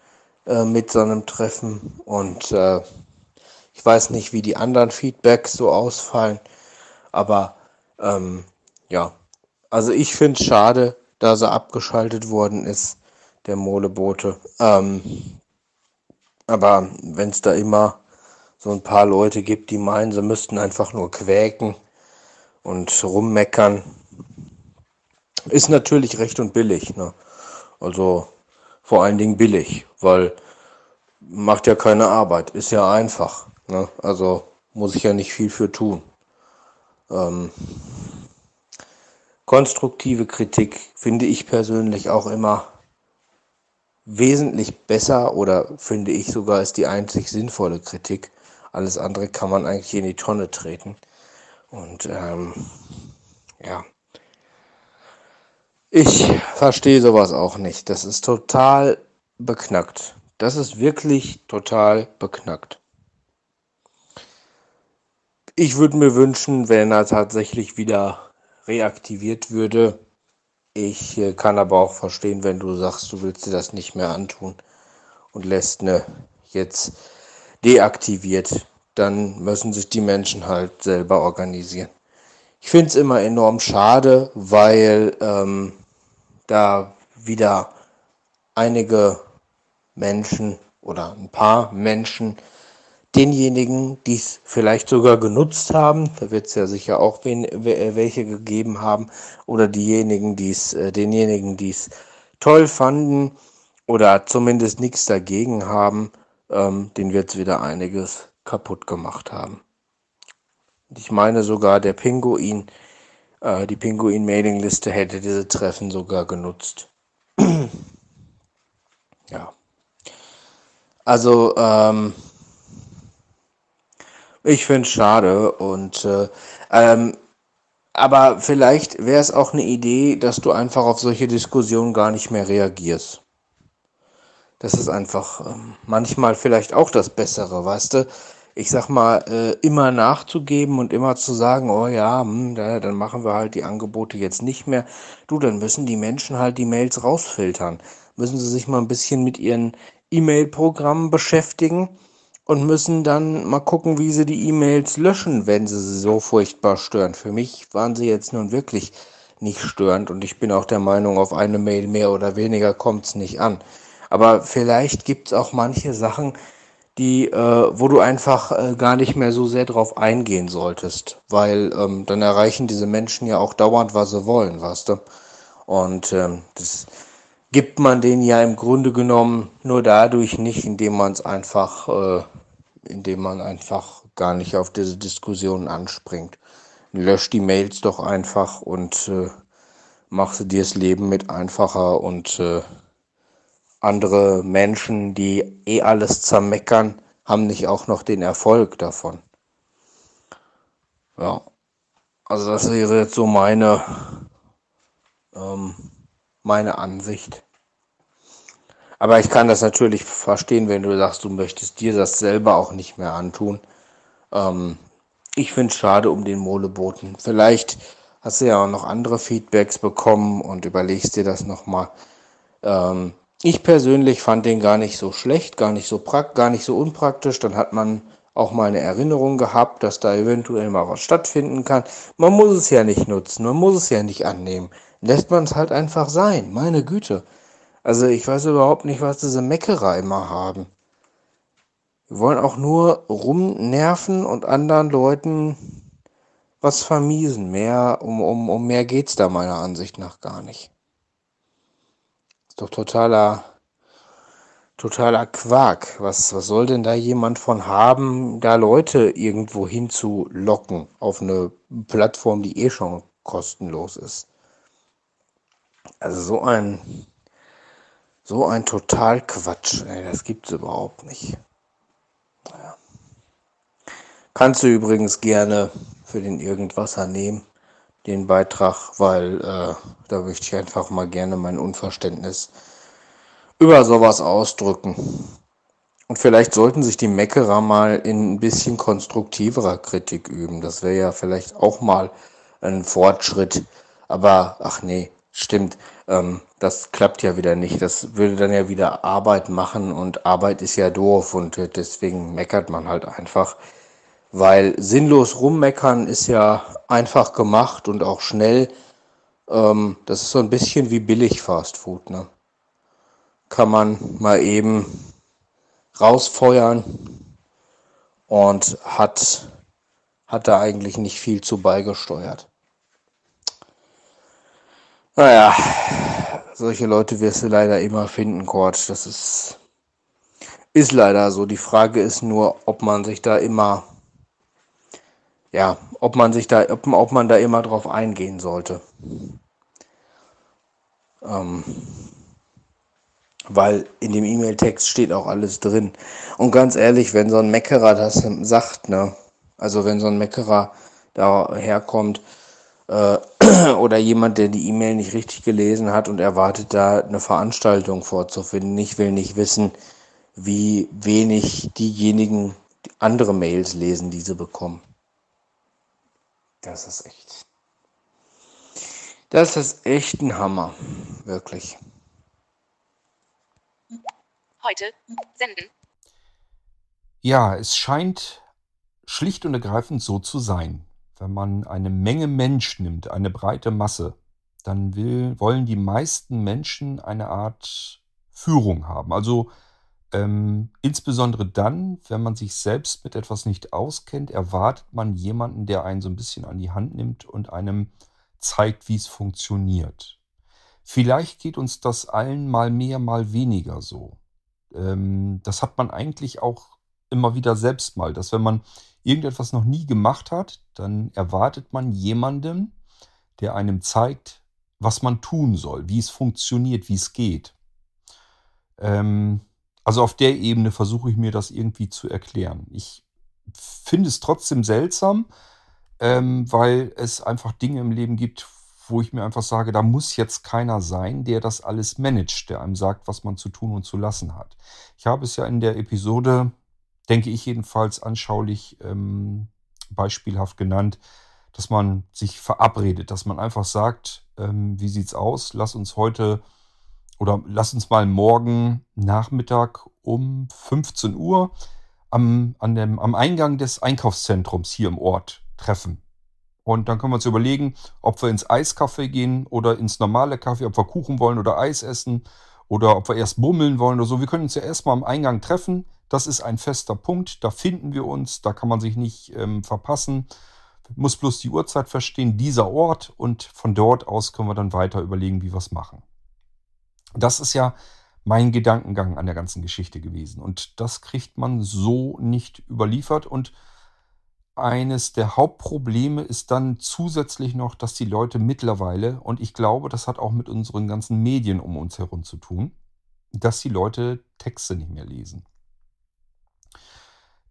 äh, mit so einem Treffen. Und äh, ich weiß nicht, wie die anderen Feedbacks so ausfallen, aber ähm, ja, also ich finde es schade, dass er abgeschaltet worden ist, der Molebote. Ähm, aber wenn es da immer so ein paar Leute gibt, die meinen, sie müssten einfach nur quäken und rummeckern, ist natürlich recht und billig. Ne? Also vor allen Dingen billig, weil macht ja keine Arbeit, ist ja einfach. Ne? Also muss ich ja nicht viel für tun. Ähm, konstruktive Kritik finde ich persönlich auch immer wesentlich besser oder finde ich sogar ist die einzig sinnvolle Kritik. Alles andere kann man eigentlich in die Tonne treten. Und ähm, ja, ich verstehe sowas auch nicht. Das ist total beknackt. Das ist wirklich total beknackt. Ich würde mir wünschen, wenn er tatsächlich wieder reaktiviert würde, ich äh, kann aber auch verstehen, wenn du sagst, du willst dir das nicht mehr antun und lässt eine jetzt deaktiviert, dann müssen sich die Menschen halt selber organisieren. Ich finde es immer enorm schade, weil ähm, da wieder einige Menschen oder ein paar Menschen denjenigen, die es vielleicht sogar genutzt haben, da wird es ja sicher auch wen, welche gegeben haben, oder diejenigen, die es, äh, denjenigen, die es toll fanden oder zumindest nichts dagegen haben, ähm, den wird es wieder einiges kaputt gemacht haben. Ich meine sogar, der Pinguin, äh, die Pinguin-Mailingliste hätte diese Treffen sogar genutzt. ja. Also, ähm, ich finde es schade und äh, ähm, aber vielleicht wäre es auch eine Idee, dass du einfach auf solche Diskussionen gar nicht mehr reagierst. Das ist einfach ähm, manchmal vielleicht auch das Bessere, weißt du? Ich sag mal, äh, immer nachzugeben und immer zu sagen, oh ja, hm, da, dann machen wir halt die Angebote jetzt nicht mehr. Du, dann müssen die Menschen halt die Mails rausfiltern. Müssen sie sich mal ein bisschen mit ihren E-Mail-Programmen beschäftigen und müssen dann mal gucken, wie sie die E-Mails löschen, wenn sie sie so furchtbar stören. Für mich waren sie jetzt nun wirklich nicht störend und ich bin auch der Meinung, auf eine Mail mehr oder weniger kommt es nicht an. Aber vielleicht gibt es auch manche Sachen, die, äh, wo du einfach äh, gar nicht mehr so sehr drauf eingehen solltest, weil ähm, dann erreichen diese Menschen ja auch dauernd, was sie wollen, weißt du. Und ähm, das gibt man den ja im Grunde genommen nur dadurch nicht, indem man es einfach, äh, indem man einfach gar nicht auf diese Diskussion anspringt. Lösch die Mails doch einfach und äh, mach dir das Leben mit einfacher und äh, andere Menschen, die eh alles zermeckern, haben nicht auch noch den Erfolg davon. Ja, also das wäre jetzt so meine ähm, meine Ansicht. Aber ich kann das natürlich verstehen, wenn du sagst, du möchtest dir das selber auch nicht mehr antun. Ähm, ich finde es schade um den Moleboten. Vielleicht hast du ja auch noch andere Feedbacks bekommen und überlegst dir das nochmal. Ähm, ich persönlich fand den gar nicht so schlecht, gar nicht so gar nicht so unpraktisch. Dann hat man auch mal eine Erinnerung gehabt, dass da eventuell mal was stattfinden kann. Man muss es ja nicht nutzen, man muss es ja nicht annehmen lässt man es halt einfach sein. Meine Güte. Also ich weiß überhaupt nicht, was diese Meckerer immer haben. Wir wollen auch nur rumnerven und anderen Leuten was vermiesen. Mehr, um, um, um mehr geht's da meiner Ansicht nach gar nicht. Ist doch totaler, totaler Quark. Was, was soll denn da jemand von haben, da Leute irgendwo hinzulocken auf eine Plattform, die eh schon kostenlos ist? Also so ein, so ein total Quatsch, ey, das gibt's überhaupt nicht. Naja. Kannst du übrigens gerne für den Irgendwasser nehmen, den Beitrag, weil äh, da möchte ich einfach mal gerne mein Unverständnis über sowas ausdrücken. Und vielleicht sollten sich die Meckerer mal in ein bisschen konstruktiverer Kritik üben. Das wäre ja vielleicht auch mal ein Fortschritt. Aber ach nee, Stimmt, ähm, das klappt ja wieder nicht. Das würde dann ja wieder Arbeit machen und Arbeit ist ja doof und äh, deswegen meckert man halt einfach. Weil sinnlos rummeckern ist ja einfach gemacht und auch schnell. Ähm, das ist so ein bisschen wie billig Fast Food, ne? Kann man mal eben rausfeuern und hat, hat da eigentlich nicht viel zu beigesteuert. Naja, solche Leute wirst du leider immer finden, Cord. Das ist, ist leider so. Die Frage ist nur, ob man sich da immer, ja, ob man sich da, ob, ob man da immer drauf eingehen sollte. Ähm, Weil in dem E-Mail-Text steht auch alles drin. Und ganz ehrlich, wenn so ein Meckerer das sagt, ne, also wenn so ein Meckerer da herkommt, äh, oder jemand, der die E-Mail nicht richtig gelesen hat und erwartet da eine Veranstaltung vorzufinden. Ich will nicht wissen, wie wenig diejenigen andere Mails lesen, die sie bekommen. Das ist echt. Das ist echt ein Hammer. Wirklich. Heute senden. Ja, es scheint schlicht und ergreifend so zu sein. Wenn man eine Menge Mensch nimmt, eine breite Masse, dann will, wollen die meisten Menschen eine Art Führung haben. Also ähm, insbesondere dann, wenn man sich selbst mit etwas nicht auskennt, erwartet man jemanden, der einen so ein bisschen an die Hand nimmt und einem zeigt, wie es funktioniert. Vielleicht geht uns das allen mal mehr, mal weniger so. Ähm, das hat man eigentlich auch immer wieder selbst mal, dass wenn man irgendetwas noch nie gemacht hat, dann erwartet man jemanden, der einem zeigt, was man tun soll, wie es funktioniert, wie es geht. Ähm, also auf der Ebene versuche ich mir das irgendwie zu erklären. Ich finde es trotzdem seltsam, ähm, weil es einfach Dinge im Leben gibt, wo ich mir einfach sage, da muss jetzt keiner sein, der das alles managt, der einem sagt, was man zu tun und zu lassen hat. Ich habe es ja in der Episode, denke ich jedenfalls, anschaulich ähm, beispielhaft genannt, dass man sich verabredet, dass man einfach sagt, ähm, wie es aus? Lass uns heute oder lass uns mal morgen Nachmittag um 15 Uhr am, an dem, am Eingang des Einkaufszentrums hier im Ort treffen. Und dann können wir uns überlegen, ob wir ins Eiscafé gehen oder ins normale Kaffee, ob wir Kuchen wollen oder Eis essen oder ob wir erst bummeln wollen oder so. Wir können uns ja erstmal am Eingang treffen. Das ist ein fester Punkt. Da finden wir uns. Da kann man sich nicht ähm, verpassen. Muss bloß die Uhrzeit verstehen, dieser Ort. Und von dort aus können wir dann weiter überlegen, wie wir es machen. Das ist ja mein Gedankengang an der ganzen Geschichte gewesen. Und das kriegt man so nicht überliefert. Und eines der Hauptprobleme ist dann zusätzlich noch, dass die Leute mittlerweile, und ich glaube, das hat auch mit unseren ganzen Medien um uns herum zu tun, dass die Leute Texte nicht mehr lesen.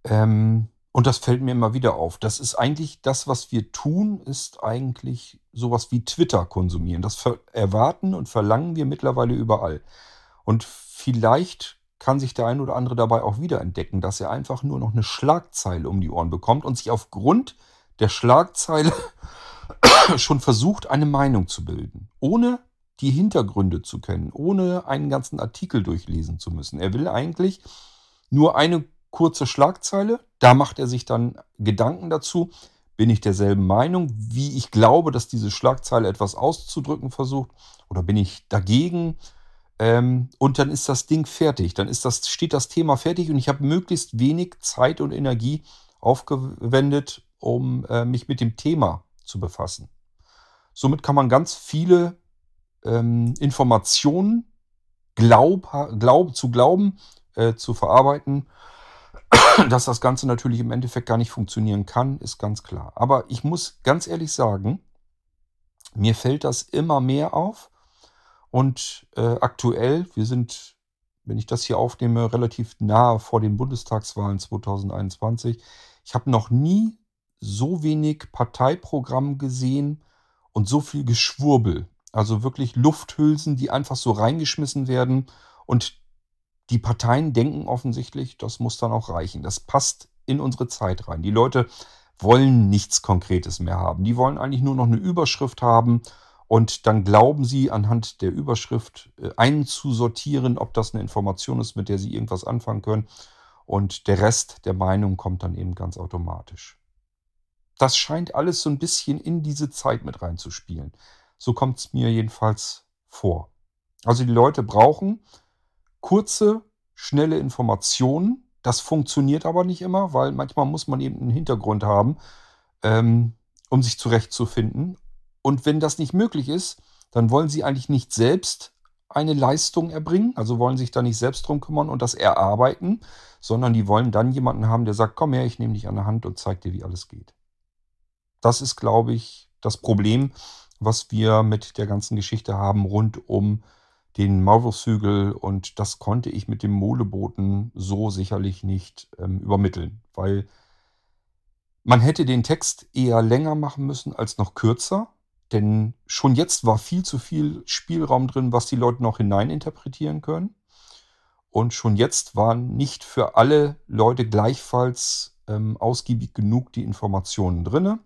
Ähm, und das fällt mir immer wieder auf. Das ist eigentlich das, was wir tun, ist eigentlich sowas wie Twitter konsumieren. Das erwarten und verlangen wir mittlerweile überall. Und vielleicht kann sich der ein oder andere dabei auch wiederentdecken, dass er einfach nur noch eine Schlagzeile um die Ohren bekommt und sich aufgrund der Schlagzeile schon versucht, eine Meinung zu bilden, ohne die Hintergründe zu kennen, ohne einen ganzen Artikel durchlesen zu müssen. Er will eigentlich nur eine kurze Schlagzeile. Da macht er sich dann Gedanken dazu. Bin ich derselben Meinung, wie ich glaube, dass diese Schlagzeile etwas auszudrücken versucht? Oder bin ich dagegen? Ähm, und dann ist das Ding fertig. Dann ist das, steht das Thema fertig und ich habe möglichst wenig Zeit und Energie aufgewendet, um äh, mich mit dem Thema zu befassen. Somit kann man ganz viele ähm, Informationen glaub, glaub, zu glauben, äh, zu verarbeiten dass das Ganze natürlich im Endeffekt gar nicht funktionieren kann, ist ganz klar. Aber ich muss ganz ehrlich sagen, mir fällt das immer mehr auf. Und äh, aktuell, wir sind, wenn ich das hier aufnehme, relativ nahe vor den Bundestagswahlen 2021. Ich habe noch nie so wenig Parteiprogramm gesehen und so viel Geschwurbel. Also wirklich Lufthülsen, die einfach so reingeschmissen werden und die Parteien denken offensichtlich, das muss dann auch reichen. Das passt in unsere Zeit rein. Die Leute wollen nichts Konkretes mehr haben. Die wollen eigentlich nur noch eine Überschrift haben und dann glauben sie anhand der Überschrift äh, einzusortieren, ob das eine Information ist, mit der sie irgendwas anfangen können. Und der Rest der Meinung kommt dann eben ganz automatisch. Das scheint alles so ein bisschen in diese Zeit mit reinzuspielen. So kommt es mir jedenfalls vor. Also die Leute brauchen kurze, schnelle Informationen. Das funktioniert aber nicht immer, weil manchmal muss man eben einen Hintergrund haben, ähm, um sich zurechtzufinden. Und wenn das nicht möglich ist, dann wollen sie eigentlich nicht selbst eine Leistung erbringen, also wollen sich da nicht selbst drum kümmern und das erarbeiten, sondern die wollen dann jemanden haben, der sagt, komm her, ich nehme dich an der Hand und zeig dir, wie alles geht. Das ist, glaube ich, das Problem, was wir mit der ganzen Geschichte haben rund um den Maulwurfshügel und das konnte ich mit dem Moleboten so sicherlich nicht ähm, übermitteln, weil man hätte den Text eher länger machen müssen als noch kürzer, denn schon jetzt war viel zu viel Spielraum drin, was die Leute noch hineininterpretieren können. Und schon jetzt waren nicht für alle Leute gleichfalls ähm, ausgiebig genug die Informationen drinne.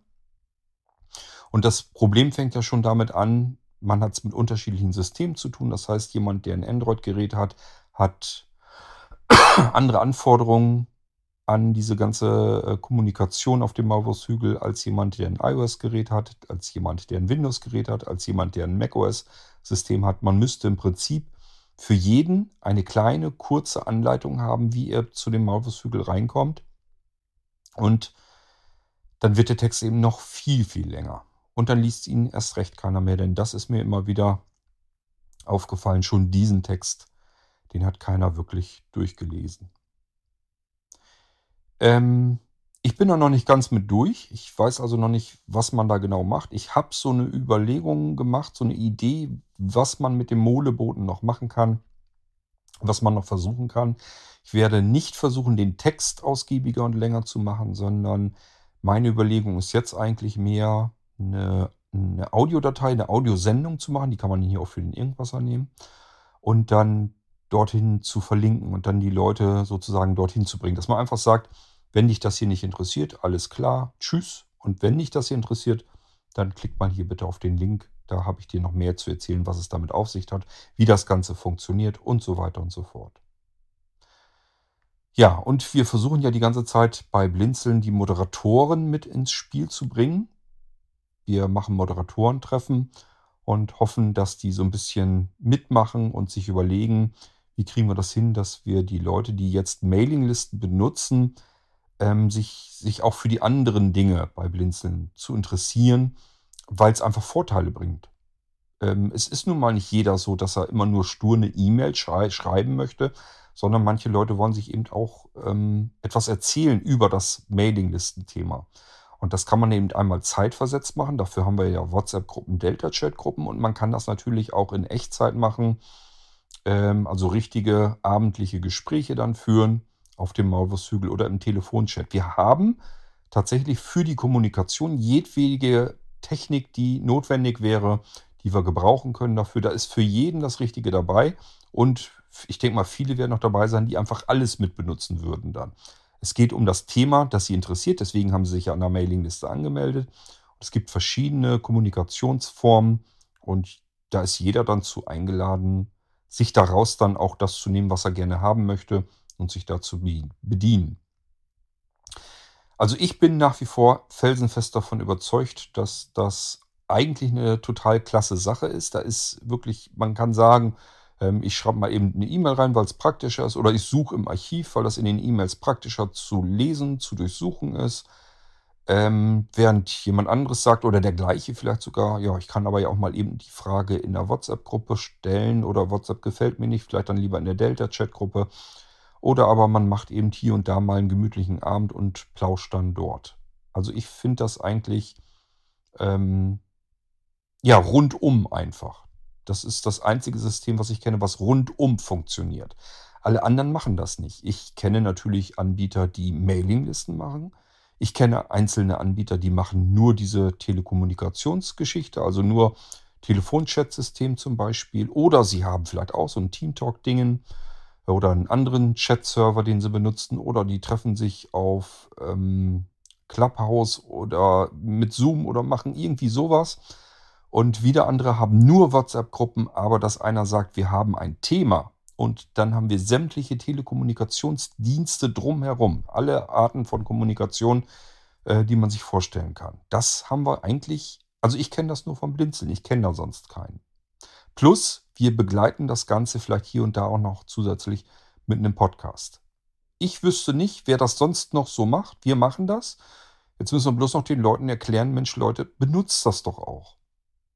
Und das Problem fängt ja schon damit an, man hat es mit unterschiedlichen Systemen zu tun. Das heißt, jemand, der ein Android-Gerät hat, hat andere Anforderungen an diese ganze äh, Kommunikation auf dem Maulwurfshügel als jemand, der ein iOS-Gerät hat, als jemand, der ein Windows-Gerät hat, als jemand, der ein macOS-System hat. Man müsste im Prinzip für jeden eine kleine, kurze Anleitung haben, wie er zu dem Maulwurfshügel reinkommt. Und dann wird der Text eben noch viel, viel länger. Und dann liest ihn erst recht keiner mehr, denn das ist mir immer wieder aufgefallen. Schon diesen Text, den hat keiner wirklich durchgelesen. Ähm, ich bin da noch nicht ganz mit durch. Ich weiß also noch nicht, was man da genau macht. Ich habe so eine Überlegung gemacht, so eine Idee, was man mit dem Moleboten noch machen kann, was man noch versuchen kann. Ich werde nicht versuchen, den Text ausgiebiger und länger zu machen, sondern meine Überlegung ist jetzt eigentlich mehr eine, eine Audiodatei, eine Audiosendung zu machen. Die kann man hier auch für den Irgendwasser nehmen. Und dann dorthin zu verlinken und dann die Leute sozusagen dorthin zu bringen. Dass man einfach sagt, wenn dich das hier nicht interessiert, alles klar, tschüss. Und wenn dich das hier interessiert, dann klick mal hier bitte auf den Link. Da habe ich dir noch mehr zu erzählen, was es damit auf sich hat, wie das Ganze funktioniert und so weiter und so fort. Ja, und wir versuchen ja die ganze Zeit bei Blinzeln die Moderatoren mit ins Spiel zu bringen. Wir machen Moderatorentreffen und hoffen, dass die so ein bisschen mitmachen und sich überlegen, wie kriegen wir das hin, dass wir die Leute, die jetzt Mailinglisten benutzen, ähm, sich, sich auch für die anderen Dinge bei Blinzeln zu interessieren, weil es einfach Vorteile bringt. Ähm, es ist nun mal nicht jeder so, dass er immer nur stur eine E-Mail schrei schreiben möchte, sondern manche Leute wollen sich eben auch ähm, etwas erzählen über das Mailinglistenthema. Und das kann man eben einmal zeitversetzt machen. Dafür haben wir ja WhatsApp-Gruppen, Delta-Chat-Gruppen und man kann das natürlich auch in Echtzeit machen ähm, also richtige abendliche Gespräche dann führen auf dem Maulwurfshügel oder im Telefonchat. Wir haben tatsächlich für die Kommunikation jedwede Technik, die notwendig wäre, die wir gebrauchen können dafür. Da ist für jeden das Richtige dabei. Und ich denke mal, viele werden noch dabei sein, die einfach alles mitbenutzen würden dann. Es geht um das Thema, das Sie interessiert. Deswegen haben Sie sich an der Mailingliste angemeldet. Es gibt verschiedene Kommunikationsformen und da ist jeder dann zu eingeladen, sich daraus dann auch das zu nehmen, was er gerne haben möchte und sich dazu bedienen. Also ich bin nach wie vor felsenfest davon überzeugt, dass das eigentlich eine total klasse Sache ist. Da ist wirklich, man kann sagen, ich schreibe mal eben eine E-Mail rein, weil es praktischer ist, oder ich suche im Archiv, weil das in den E-Mails praktischer zu lesen, zu durchsuchen ist. Ähm, während jemand anderes sagt oder der gleiche vielleicht sogar, ja, ich kann aber ja auch mal eben die Frage in der WhatsApp-Gruppe stellen oder WhatsApp gefällt mir nicht, vielleicht dann lieber in der Delta-Chat-Gruppe. Oder aber man macht eben hier und da mal einen gemütlichen Abend und plauscht dann dort. Also ich finde das eigentlich ähm, ja rundum einfach. Das ist das einzige System, was ich kenne, was rundum funktioniert. Alle anderen machen das nicht. Ich kenne natürlich Anbieter, die Mailinglisten machen. Ich kenne einzelne Anbieter, die machen nur diese Telekommunikationsgeschichte, also nur Telefonchatsystem zum Beispiel. Oder sie haben vielleicht auch so ein Teamtalk-Dingen oder einen anderen Chat-Server, den sie benutzen. Oder die treffen sich auf ähm, Clubhouse oder mit Zoom oder machen irgendwie sowas. Und wieder andere haben nur WhatsApp-Gruppen, aber dass einer sagt, wir haben ein Thema und dann haben wir sämtliche Telekommunikationsdienste drumherum. Alle Arten von Kommunikation, äh, die man sich vorstellen kann. Das haben wir eigentlich, also ich kenne das nur vom Blinzeln, ich kenne da sonst keinen. Plus, wir begleiten das Ganze vielleicht hier und da auch noch zusätzlich mit einem Podcast. Ich wüsste nicht, wer das sonst noch so macht. Wir machen das. Jetzt müssen wir bloß noch den Leuten erklären, Mensch, Leute, benutzt das doch auch.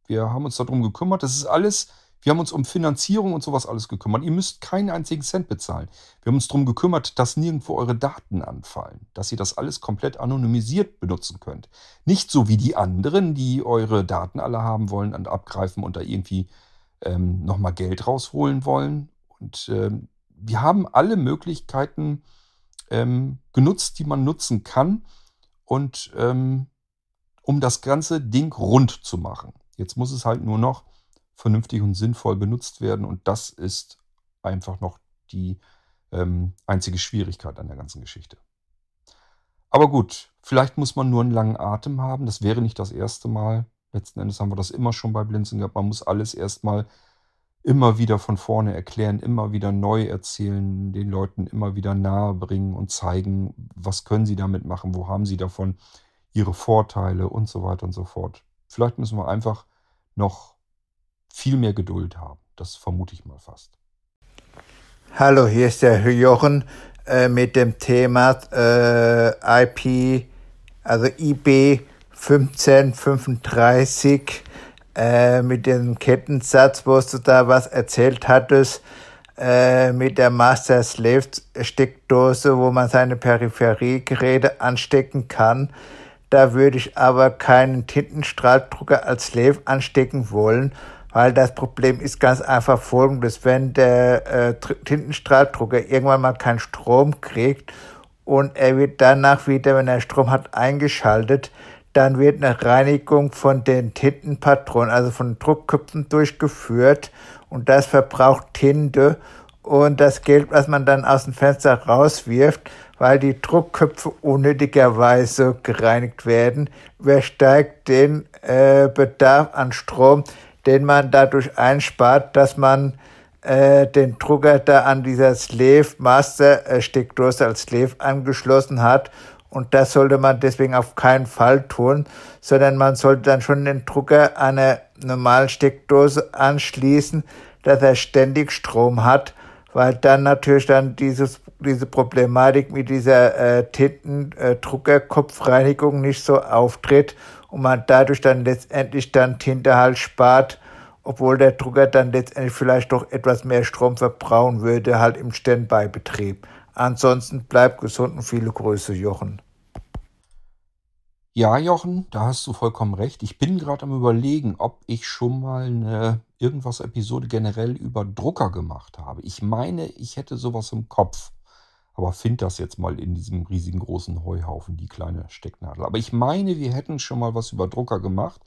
Wir haben uns darum gekümmert. Das ist alles wir haben uns um Finanzierung und sowas alles gekümmert. Ihr müsst keinen einzigen Cent bezahlen. Wir haben uns darum gekümmert, dass nirgendwo eure Daten anfallen, dass ihr das alles komplett anonymisiert benutzen könnt. Nicht so wie die anderen, die eure Daten alle haben wollen und abgreifen und da irgendwie ähm, nochmal Geld rausholen wollen. Und ähm, wir haben alle Möglichkeiten ähm, genutzt, die man nutzen kann. Und ähm, um das ganze Ding rund zu machen. Jetzt muss es halt nur noch vernünftig und sinnvoll benutzt werden. Und das ist einfach noch die ähm, einzige Schwierigkeit an der ganzen Geschichte. Aber gut, vielleicht muss man nur einen langen Atem haben. Das wäre nicht das erste Mal. Letzten Endes haben wir das immer schon bei Blinzeln gehabt. Man muss alles erstmal immer wieder von vorne erklären, immer wieder neu erzählen, den Leuten immer wieder nahe bringen und zeigen, was können sie damit machen, wo haben sie davon ihre Vorteile und so weiter und so fort. Vielleicht müssen wir einfach noch viel mehr Geduld haben. Das vermute ich mal fast. Hallo, hier ist der Jochen äh, mit dem Thema äh, IP, also IB 1535 äh, mit dem Kettensatz, wo du da was erzählt hattest, äh, mit der Master Slave Steckdose, wo man seine Peripheriegeräte anstecken kann. Da würde ich aber keinen Tintenstrahldrucker als Slave anstecken wollen, weil das Problem ist ganz einfach folgendes. Wenn der äh, Tintenstrahldrucker irgendwann mal keinen Strom kriegt und er wird danach wieder, wenn er Strom hat, eingeschaltet, dann wird eine Reinigung von den Tintenpatronen, also von Druckköpfen durchgeführt und das verbraucht Tinte und das Geld, was man dann aus dem Fenster rauswirft, weil die Druckköpfe unnötigerweise gereinigt werden, übersteigt den äh, Bedarf an Strom, den man dadurch einspart, dass man äh, den Drucker da an dieser Slave Master äh, Steckdose als Slave angeschlossen hat. Und das sollte man deswegen auf keinen Fall tun, sondern man sollte dann schon den Drucker an eine normale Steckdose anschließen, dass er ständig Strom hat, weil dann natürlich dann dieses, diese Problematik mit dieser äh, Tintendruckerkopfreinigung nicht so auftritt und man dadurch dann letztendlich dann Tinte halt spart, obwohl der Drucker dann letztendlich vielleicht doch etwas mehr Strom verbrauchen würde, halt im Standby-Betrieb. Ansonsten bleibt gesund und viele Grüße, Jochen. Ja, Jochen, da hast du vollkommen recht. Ich bin gerade am überlegen, ob ich schon mal eine irgendwas Episode generell über Drucker gemacht habe. Ich meine, ich hätte sowas im Kopf. Aber find das jetzt mal in diesem riesigen großen Heuhaufen, die kleine Stecknadel. Aber ich meine, wir hätten schon mal was über Drucker gemacht.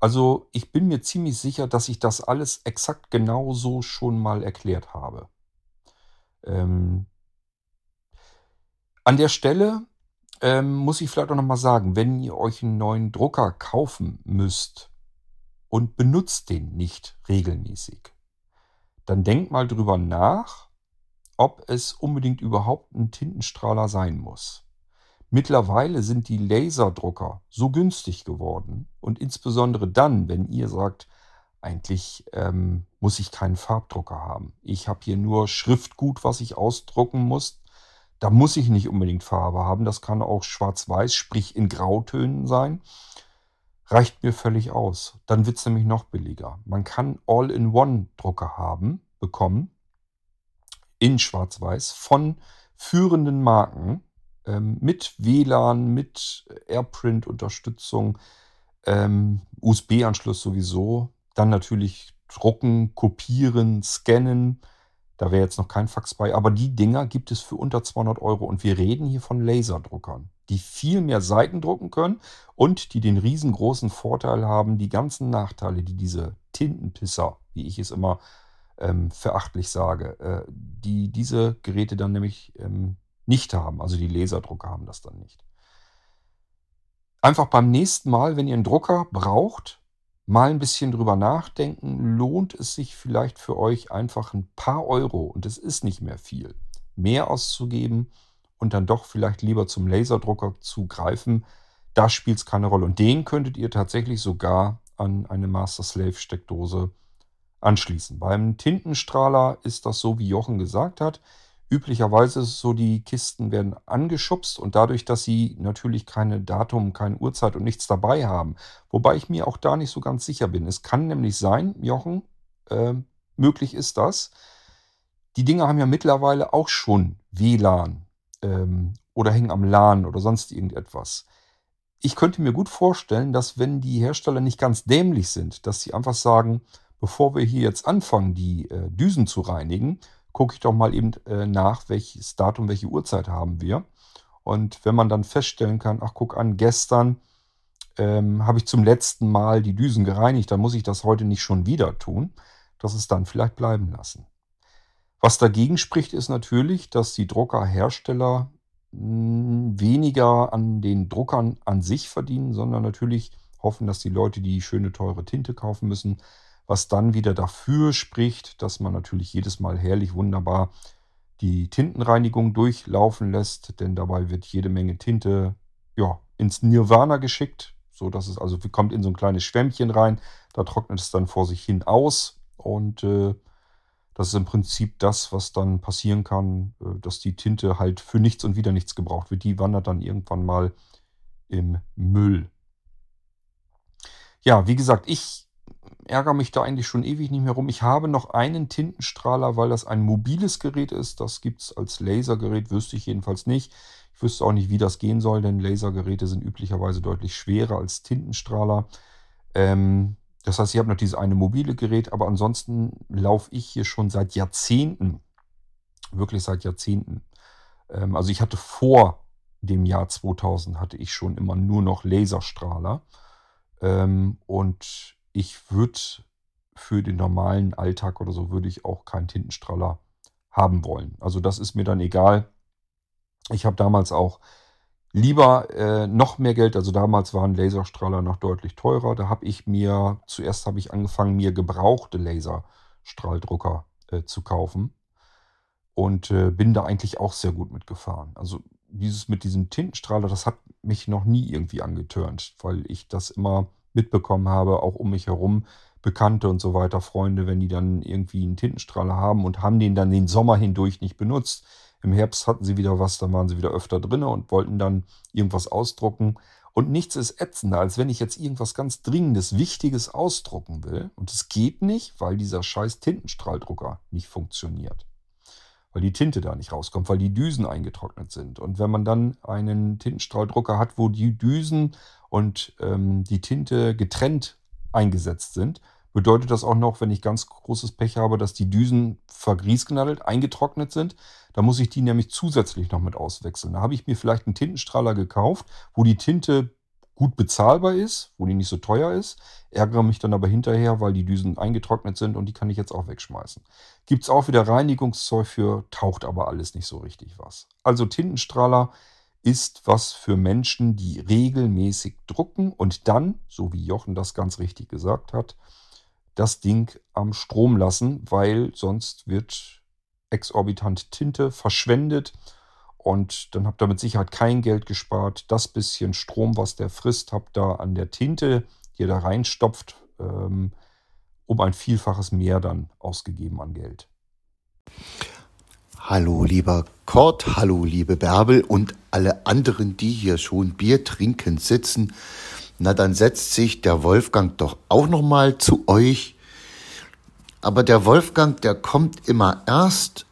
Also ich bin mir ziemlich sicher, dass ich das alles exakt genauso schon mal erklärt habe. Ähm, an der Stelle ähm, muss ich vielleicht auch nochmal sagen, wenn ihr euch einen neuen Drucker kaufen müsst und benutzt den nicht regelmäßig, dann denkt mal drüber nach, ob es unbedingt überhaupt ein Tintenstrahler sein muss. Mittlerweile sind die Laserdrucker so günstig geworden und insbesondere dann, wenn ihr sagt, eigentlich ähm, muss ich keinen Farbdrucker haben. Ich habe hier nur Schriftgut, was ich ausdrucken muss. Da muss ich nicht unbedingt Farbe haben. Das kann auch schwarz-weiß, sprich in Grautönen sein. Reicht mir völlig aus. Dann wird es nämlich noch billiger. Man kann All-in-One-Drucker haben, bekommen in Schwarz-Weiß von führenden Marken ähm, mit WLAN, mit AirPrint-Unterstützung, ähm, USB-Anschluss sowieso, dann natürlich drucken, kopieren, scannen. Da wäre jetzt noch kein Fax bei, aber die Dinger gibt es für unter 200 Euro und wir reden hier von Laserdruckern, die viel mehr Seiten drucken können und die den riesengroßen Vorteil haben, die ganzen Nachteile, die diese Tintenpisser, wie ich es immer ähm, verachtlich sage, äh, die diese Geräte dann nämlich ähm, nicht haben. Also die Laserdrucker haben das dann nicht. Einfach beim nächsten Mal, wenn ihr einen Drucker braucht, mal ein bisschen drüber nachdenken, lohnt es sich vielleicht für euch einfach ein paar Euro, und es ist nicht mehr viel, mehr auszugeben und dann doch vielleicht lieber zum Laserdrucker zu greifen. Da spielt es keine Rolle. Und den könntet ihr tatsächlich sogar an eine Master Slave Steckdose anschließen. Beim Tintenstrahler ist das so, wie Jochen gesagt hat. Üblicherweise ist es so, die Kisten werden angeschubst und dadurch, dass sie natürlich keine Datum, keine Uhrzeit und nichts dabei haben, wobei ich mir auch da nicht so ganz sicher bin. Es kann nämlich sein, Jochen, äh, möglich ist das. Die Dinger haben ja mittlerweile auch schon WLAN ähm, oder hängen am LAN oder sonst irgendetwas. Ich könnte mir gut vorstellen, dass wenn die Hersteller nicht ganz dämlich sind, dass sie einfach sagen, bevor wir hier jetzt anfangen, die äh, Düsen zu reinigen, gucke ich doch mal eben äh, nach, welches Datum, welche Uhrzeit haben wir. Und wenn man dann feststellen kann, ach guck an, gestern ähm, habe ich zum letzten Mal die Düsen gereinigt, dann muss ich das heute nicht schon wieder tun, dass es dann vielleicht bleiben lassen. Was dagegen spricht, ist natürlich, dass die Druckerhersteller hm, weniger an den Druckern an sich verdienen, sondern natürlich hoffen, dass die Leute die schöne teure Tinte kaufen müssen, was dann wieder dafür spricht, dass man natürlich jedes Mal herrlich wunderbar die Tintenreinigung durchlaufen lässt, denn dabei wird jede Menge Tinte ja, ins Nirvana geschickt, so dass es also kommt in so ein kleines Schwämmchen rein, da trocknet es dann vor sich hin aus und äh, das ist im Prinzip das, was dann passieren kann, äh, dass die Tinte halt für nichts und wieder nichts gebraucht wird. Die wandert dann irgendwann mal im Müll. Ja, wie gesagt, ich ärgere mich da eigentlich schon ewig nicht mehr rum. Ich habe noch einen Tintenstrahler, weil das ein mobiles Gerät ist. Das gibt es als Lasergerät, wüsste ich jedenfalls nicht. Ich wüsste auch nicht, wie das gehen soll, denn Lasergeräte sind üblicherweise deutlich schwerer als Tintenstrahler. Ähm, das heißt, ich habe noch dieses eine mobile Gerät, aber ansonsten laufe ich hier schon seit Jahrzehnten, wirklich seit Jahrzehnten. Ähm, also ich hatte vor dem Jahr 2000 hatte ich schon immer nur noch Laserstrahler. Ähm, und ich würde für den normalen Alltag oder so würde ich auch keinen Tintenstrahler haben wollen. Also das ist mir dann egal. Ich habe damals auch lieber äh, noch mehr Geld, also damals waren Laserstrahler noch deutlich teurer. Da habe ich mir, zuerst habe ich angefangen, mir gebrauchte Laserstrahldrucker äh, zu kaufen und äh, bin da eigentlich auch sehr gut mitgefahren. Also dieses mit diesem Tintenstrahler, das hat mich noch nie irgendwie angetörnt, weil ich das immer mitbekommen habe, auch um mich herum, Bekannte und so weiter, Freunde, wenn die dann irgendwie einen Tintenstrahler haben und haben den dann den Sommer hindurch nicht benutzt, im Herbst hatten sie wieder was, dann waren sie wieder öfter drin und wollten dann irgendwas ausdrucken. Und nichts ist ätzender, als wenn ich jetzt irgendwas ganz Dringendes, Wichtiges ausdrucken will. Und es geht nicht, weil dieser scheiß Tintenstrahldrucker nicht funktioniert. Weil die Tinte da nicht rauskommt, weil die Düsen eingetrocknet sind. Und wenn man dann einen Tintenstrahldrucker hat, wo die Düsen und ähm, die Tinte getrennt eingesetzt sind, bedeutet das auch noch, wenn ich ganz großes Pech habe, dass die Düsen vergriesgenadelt, eingetrocknet sind. Da muss ich die nämlich zusätzlich noch mit auswechseln. Da habe ich mir vielleicht einen Tintenstrahler gekauft, wo die Tinte gut bezahlbar ist, wo die nicht so teuer ist, ärgere mich dann aber hinterher, weil die Düsen eingetrocknet sind und die kann ich jetzt auch wegschmeißen. Gibt es auch wieder Reinigungszeug für, taucht aber alles nicht so richtig was. Also Tintenstrahler ist was für Menschen, die regelmäßig drucken und dann, so wie Jochen das ganz richtig gesagt hat, das Ding am Strom lassen, weil sonst wird exorbitant Tinte verschwendet und dann habt ihr mit Sicherheit kein Geld gespart. Das bisschen Strom, was der frisst, habt ihr an der Tinte, die ihr da reinstopft, ähm, um ein Vielfaches mehr dann ausgegeben an Geld. Hallo lieber Kurt, hallo liebe Bärbel und alle anderen, die hier schon Bier trinkend sitzen na dann setzt sich der Wolfgang doch auch noch mal zu euch. Aber der Wolfgang, der kommt immer erst,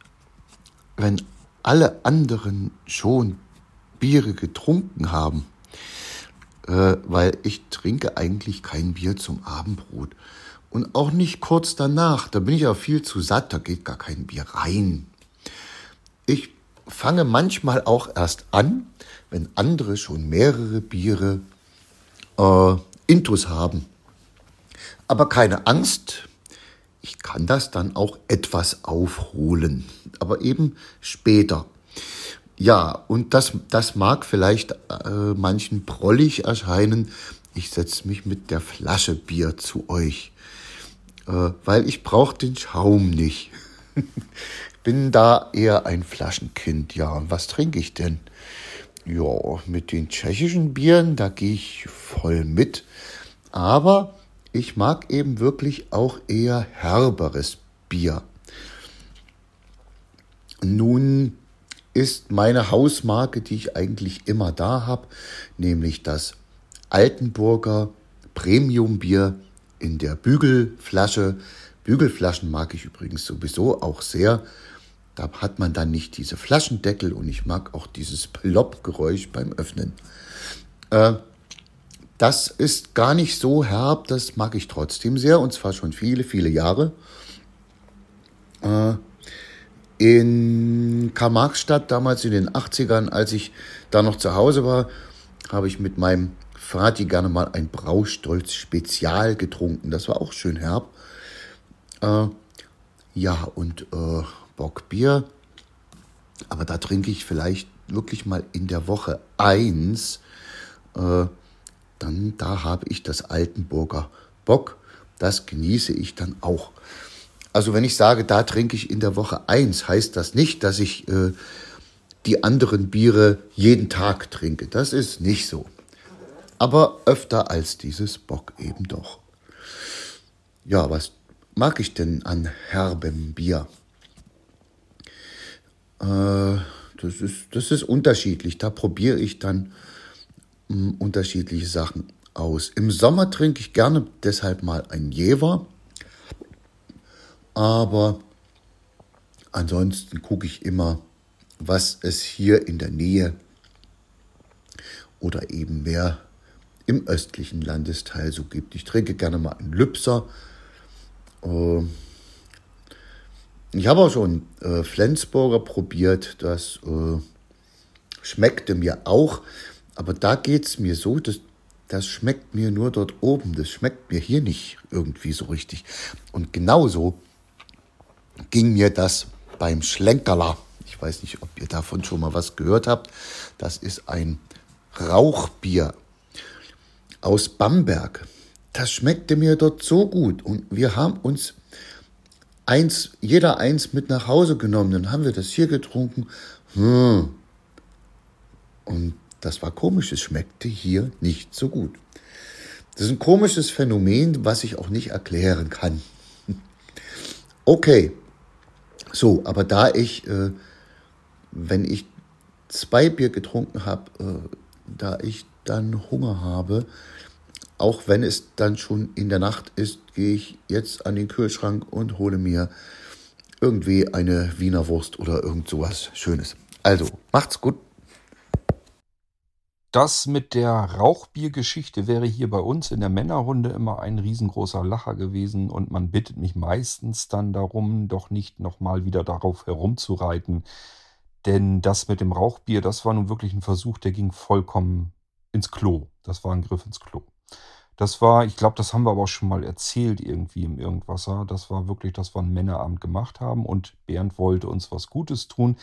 wenn alle anderen schon Biere getrunken haben. Äh, weil ich trinke eigentlich kein Bier zum Abendbrot. Und auch nicht kurz danach. Da bin ich ja viel zu satt, da geht gar kein Bier rein. Ich fange manchmal auch erst an, wenn andere schon mehrere Biere äh, Intus haben. Aber keine Angst, ich kann das dann auch etwas aufholen, aber eben später. Ja, und das, das mag vielleicht äh, manchen prollig erscheinen. Ich setze mich mit der Flasche Bier zu euch, äh, weil ich brauche den Schaum nicht. Bin da eher ein Flaschenkind. Ja, und was trinke ich denn? Ja, mit den tschechischen Bieren, da gehe ich voll mit. Aber ich mag eben wirklich auch eher herberes Bier. Nun ist meine Hausmarke, die ich eigentlich immer da habe, nämlich das Altenburger Premiumbier in der Bügelflasche. Bügelflaschen mag ich übrigens sowieso auch sehr. Da hat man dann nicht diese Flaschendeckel und ich mag auch dieses Plopp-Geräusch beim Öffnen. Äh, das ist gar nicht so herb, das mag ich trotzdem sehr und zwar schon viele, viele Jahre. Äh, in Karl-Marx-Stadt, damals in den 80ern, als ich da noch zu Hause war, habe ich mit meinem Vati gerne mal ein Braustolz Spezial getrunken. Das war auch schön herb. Äh, ja, und äh, Bockbier. Aber da trinke ich vielleicht wirklich mal in der Woche eins. Äh, dann da habe ich das Altenburger Bock. Das genieße ich dann auch. Also wenn ich sage, da trinke ich in der Woche eins, heißt das nicht, dass ich äh, die anderen Biere jeden Tag trinke. Das ist nicht so. Aber öfter als dieses Bock eben doch. Ja, was mag ich denn an herbem Bier? Äh, das, ist, das ist unterschiedlich. Da probiere ich dann hm, unterschiedliche Sachen aus. Im Sommer trinke ich gerne deshalb mal ein Jever. Aber ansonsten gucke ich immer, was es hier in der Nähe oder eben mehr im östlichen Landesteil so gibt. Ich trinke gerne mal einen Lübser. Ähm, ich habe auch schon äh, Flensburger probiert. Das äh, schmeckte mir auch. Aber da geht es mir so, dass das schmeckt mir nur dort oben. Das schmeckt mir hier nicht irgendwie so richtig. Und genauso ging mir das beim Schlenkerler. Ich weiß nicht, ob ihr davon schon mal was gehört habt. Das ist ein Rauchbier aus Bamberg. Das schmeckte mir dort so gut und wir haben uns eins, jeder eins mit nach Hause genommen. Dann haben wir das hier getrunken. Hm. Und das war komisch, es schmeckte hier nicht so gut. Das ist ein komisches Phänomen, was ich auch nicht erklären kann. Okay, so, aber da ich, äh, wenn ich zwei Bier getrunken habe, äh, da ich dann Hunger habe, auch wenn es dann schon in der Nacht ist, gehe ich jetzt an den Kühlschrank und hole mir irgendwie eine Wiener Wurst oder irgend sowas Schönes. Also, macht's gut. Das mit der Rauchbiergeschichte wäre hier bei uns in der Männerrunde immer ein riesengroßer Lacher gewesen und man bittet mich meistens dann darum, doch nicht nochmal wieder darauf herumzureiten. Denn das mit dem Rauchbier, das war nun wirklich ein Versuch, der ging vollkommen ins Klo. Das war ein Griff ins Klo. Das war, ich glaube, das haben wir aber auch schon mal erzählt irgendwie im Irgendwasser. Das war wirklich, dass wir ein Männerabend gemacht haben und Bernd wollte uns was Gutes tun.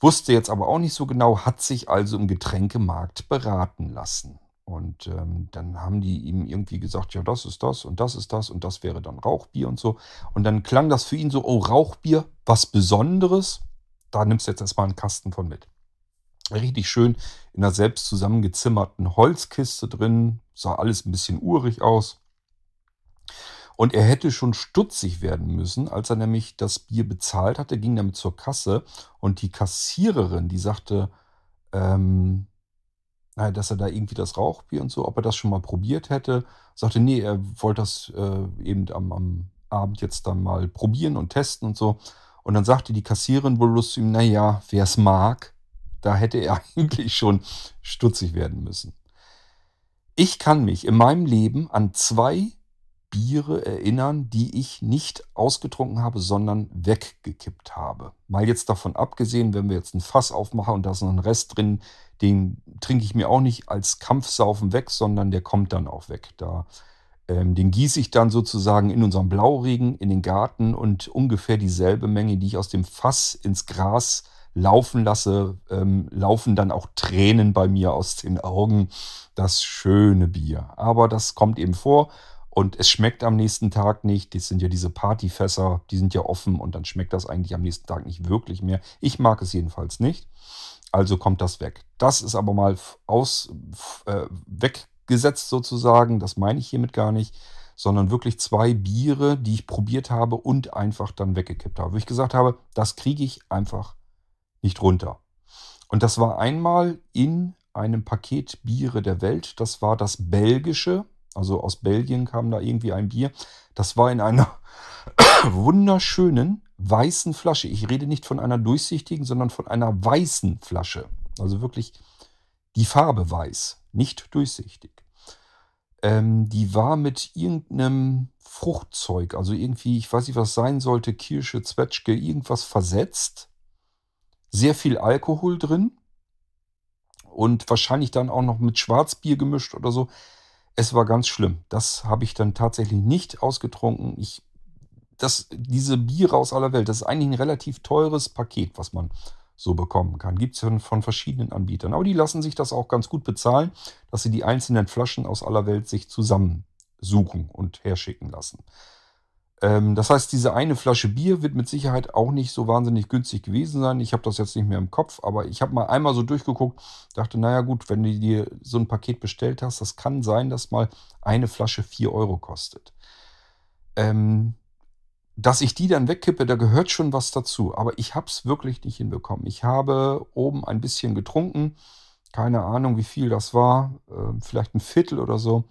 Wusste jetzt aber auch nicht so genau, hat sich also im Getränkemarkt beraten lassen. Und ähm, dann haben die ihm irgendwie gesagt, ja, das ist das und das ist das und das wäre dann Rauchbier und so. Und dann klang das für ihn so, oh, Rauchbier, was Besonderes. Da nimmst du jetzt erstmal einen Kasten von mit. Richtig schön in einer selbst zusammengezimmerten Holzkiste drin. Sah alles ein bisschen urig aus. Und er hätte schon stutzig werden müssen, als er nämlich das Bier bezahlt hatte, ging damit zur Kasse und die Kassiererin, die sagte, ähm, dass er da irgendwie das Rauchbier und so, ob er das schon mal probiert hätte, sagte, nee, er wollte das äh, eben am, am Abend jetzt dann mal probieren und testen und so. Und dann sagte die Kassiererin wohl lustig ihm, naja, wer es mag, da hätte er eigentlich schon stutzig werden müssen. Ich kann mich in meinem Leben an zwei Biere erinnern, die ich nicht ausgetrunken habe, sondern weggekippt habe. Mal jetzt davon abgesehen, wenn wir jetzt ein Fass aufmachen und da ist noch ein Rest drin, den trinke ich mir auch nicht als Kampfsaufen weg, sondern der kommt dann auch weg. Da, ähm, den gieße ich dann sozusagen in unserem Blauregen in den Garten und ungefähr dieselbe Menge, die ich aus dem Fass ins Gras laufen lasse, ähm, laufen dann auch Tränen bei mir aus den Augen. Das schöne Bier. Aber das kommt eben vor und es schmeckt am nächsten Tag nicht. Das sind ja diese Partyfässer, die sind ja offen und dann schmeckt das eigentlich am nächsten Tag nicht wirklich mehr. Ich mag es jedenfalls nicht. Also kommt das weg. Das ist aber mal aus, äh, weggesetzt sozusagen. Das meine ich hiermit gar nicht sondern wirklich zwei Biere, die ich probiert habe und einfach dann weggekippt habe. Wo ich gesagt habe, das kriege ich einfach nicht runter. Und das war einmal in einem Paket Biere der Welt. Das war das belgische, also aus Belgien kam da irgendwie ein Bier. Das war in einer wunderschönen weißen Flasche. Ich rede nicht von einer durchsichtigen, sondern von einer weißen Flasche. Also wirklich die Farbe weiß, nicht durchsichtig. Ähm, die war mit irgendeinem Fruchtzeug, also irgendwie, ich weiß nicht, was sein sollte, Kirsche, Zwetschge, irgendwas versetzt. Sehr viel Alkohol drin und wahrscheinlich dann auch noch mit Schwarzbier gemischt oder so. Es war ganz schlimm. Das habe ich dann tatsächlich nicht ausgetrunken. Ich, das, diese Biere aus aller Welt, das ist eigentlich ein relativ teures Paket, was man so bekommen kann. Gibt es von, von verschiedenen Anbietern. Aber die lassen sich das auch ganz gut bezahlen, dass sie die einzelnen Flaschen aus aller Welt sich zusammensuchen und herschicken lassen. Ähm, das heißt, diese eine Flasche Bier wird mit Sicherheit auch nicht so wahnsinnig günstig gewesen sein. Ich habe das jetzt nicht mehr im Kopf, aber ich habe mal einmal so durchgeguckt, dachte, naja gut, wenn du dir so ein Paket bestellt hast, das kann sein, dass mal eine Flasche 4 Euro kostet. Ähm, dass ich die dann wegkippe, da gehört schon was dazu. Aber ich habe es wirklich nicht hinbekommen. Ich habe oben ein bisschen getrunken. Keine Ahnung, wie viel das war. Äh, vielleicht ein Viertel oder so.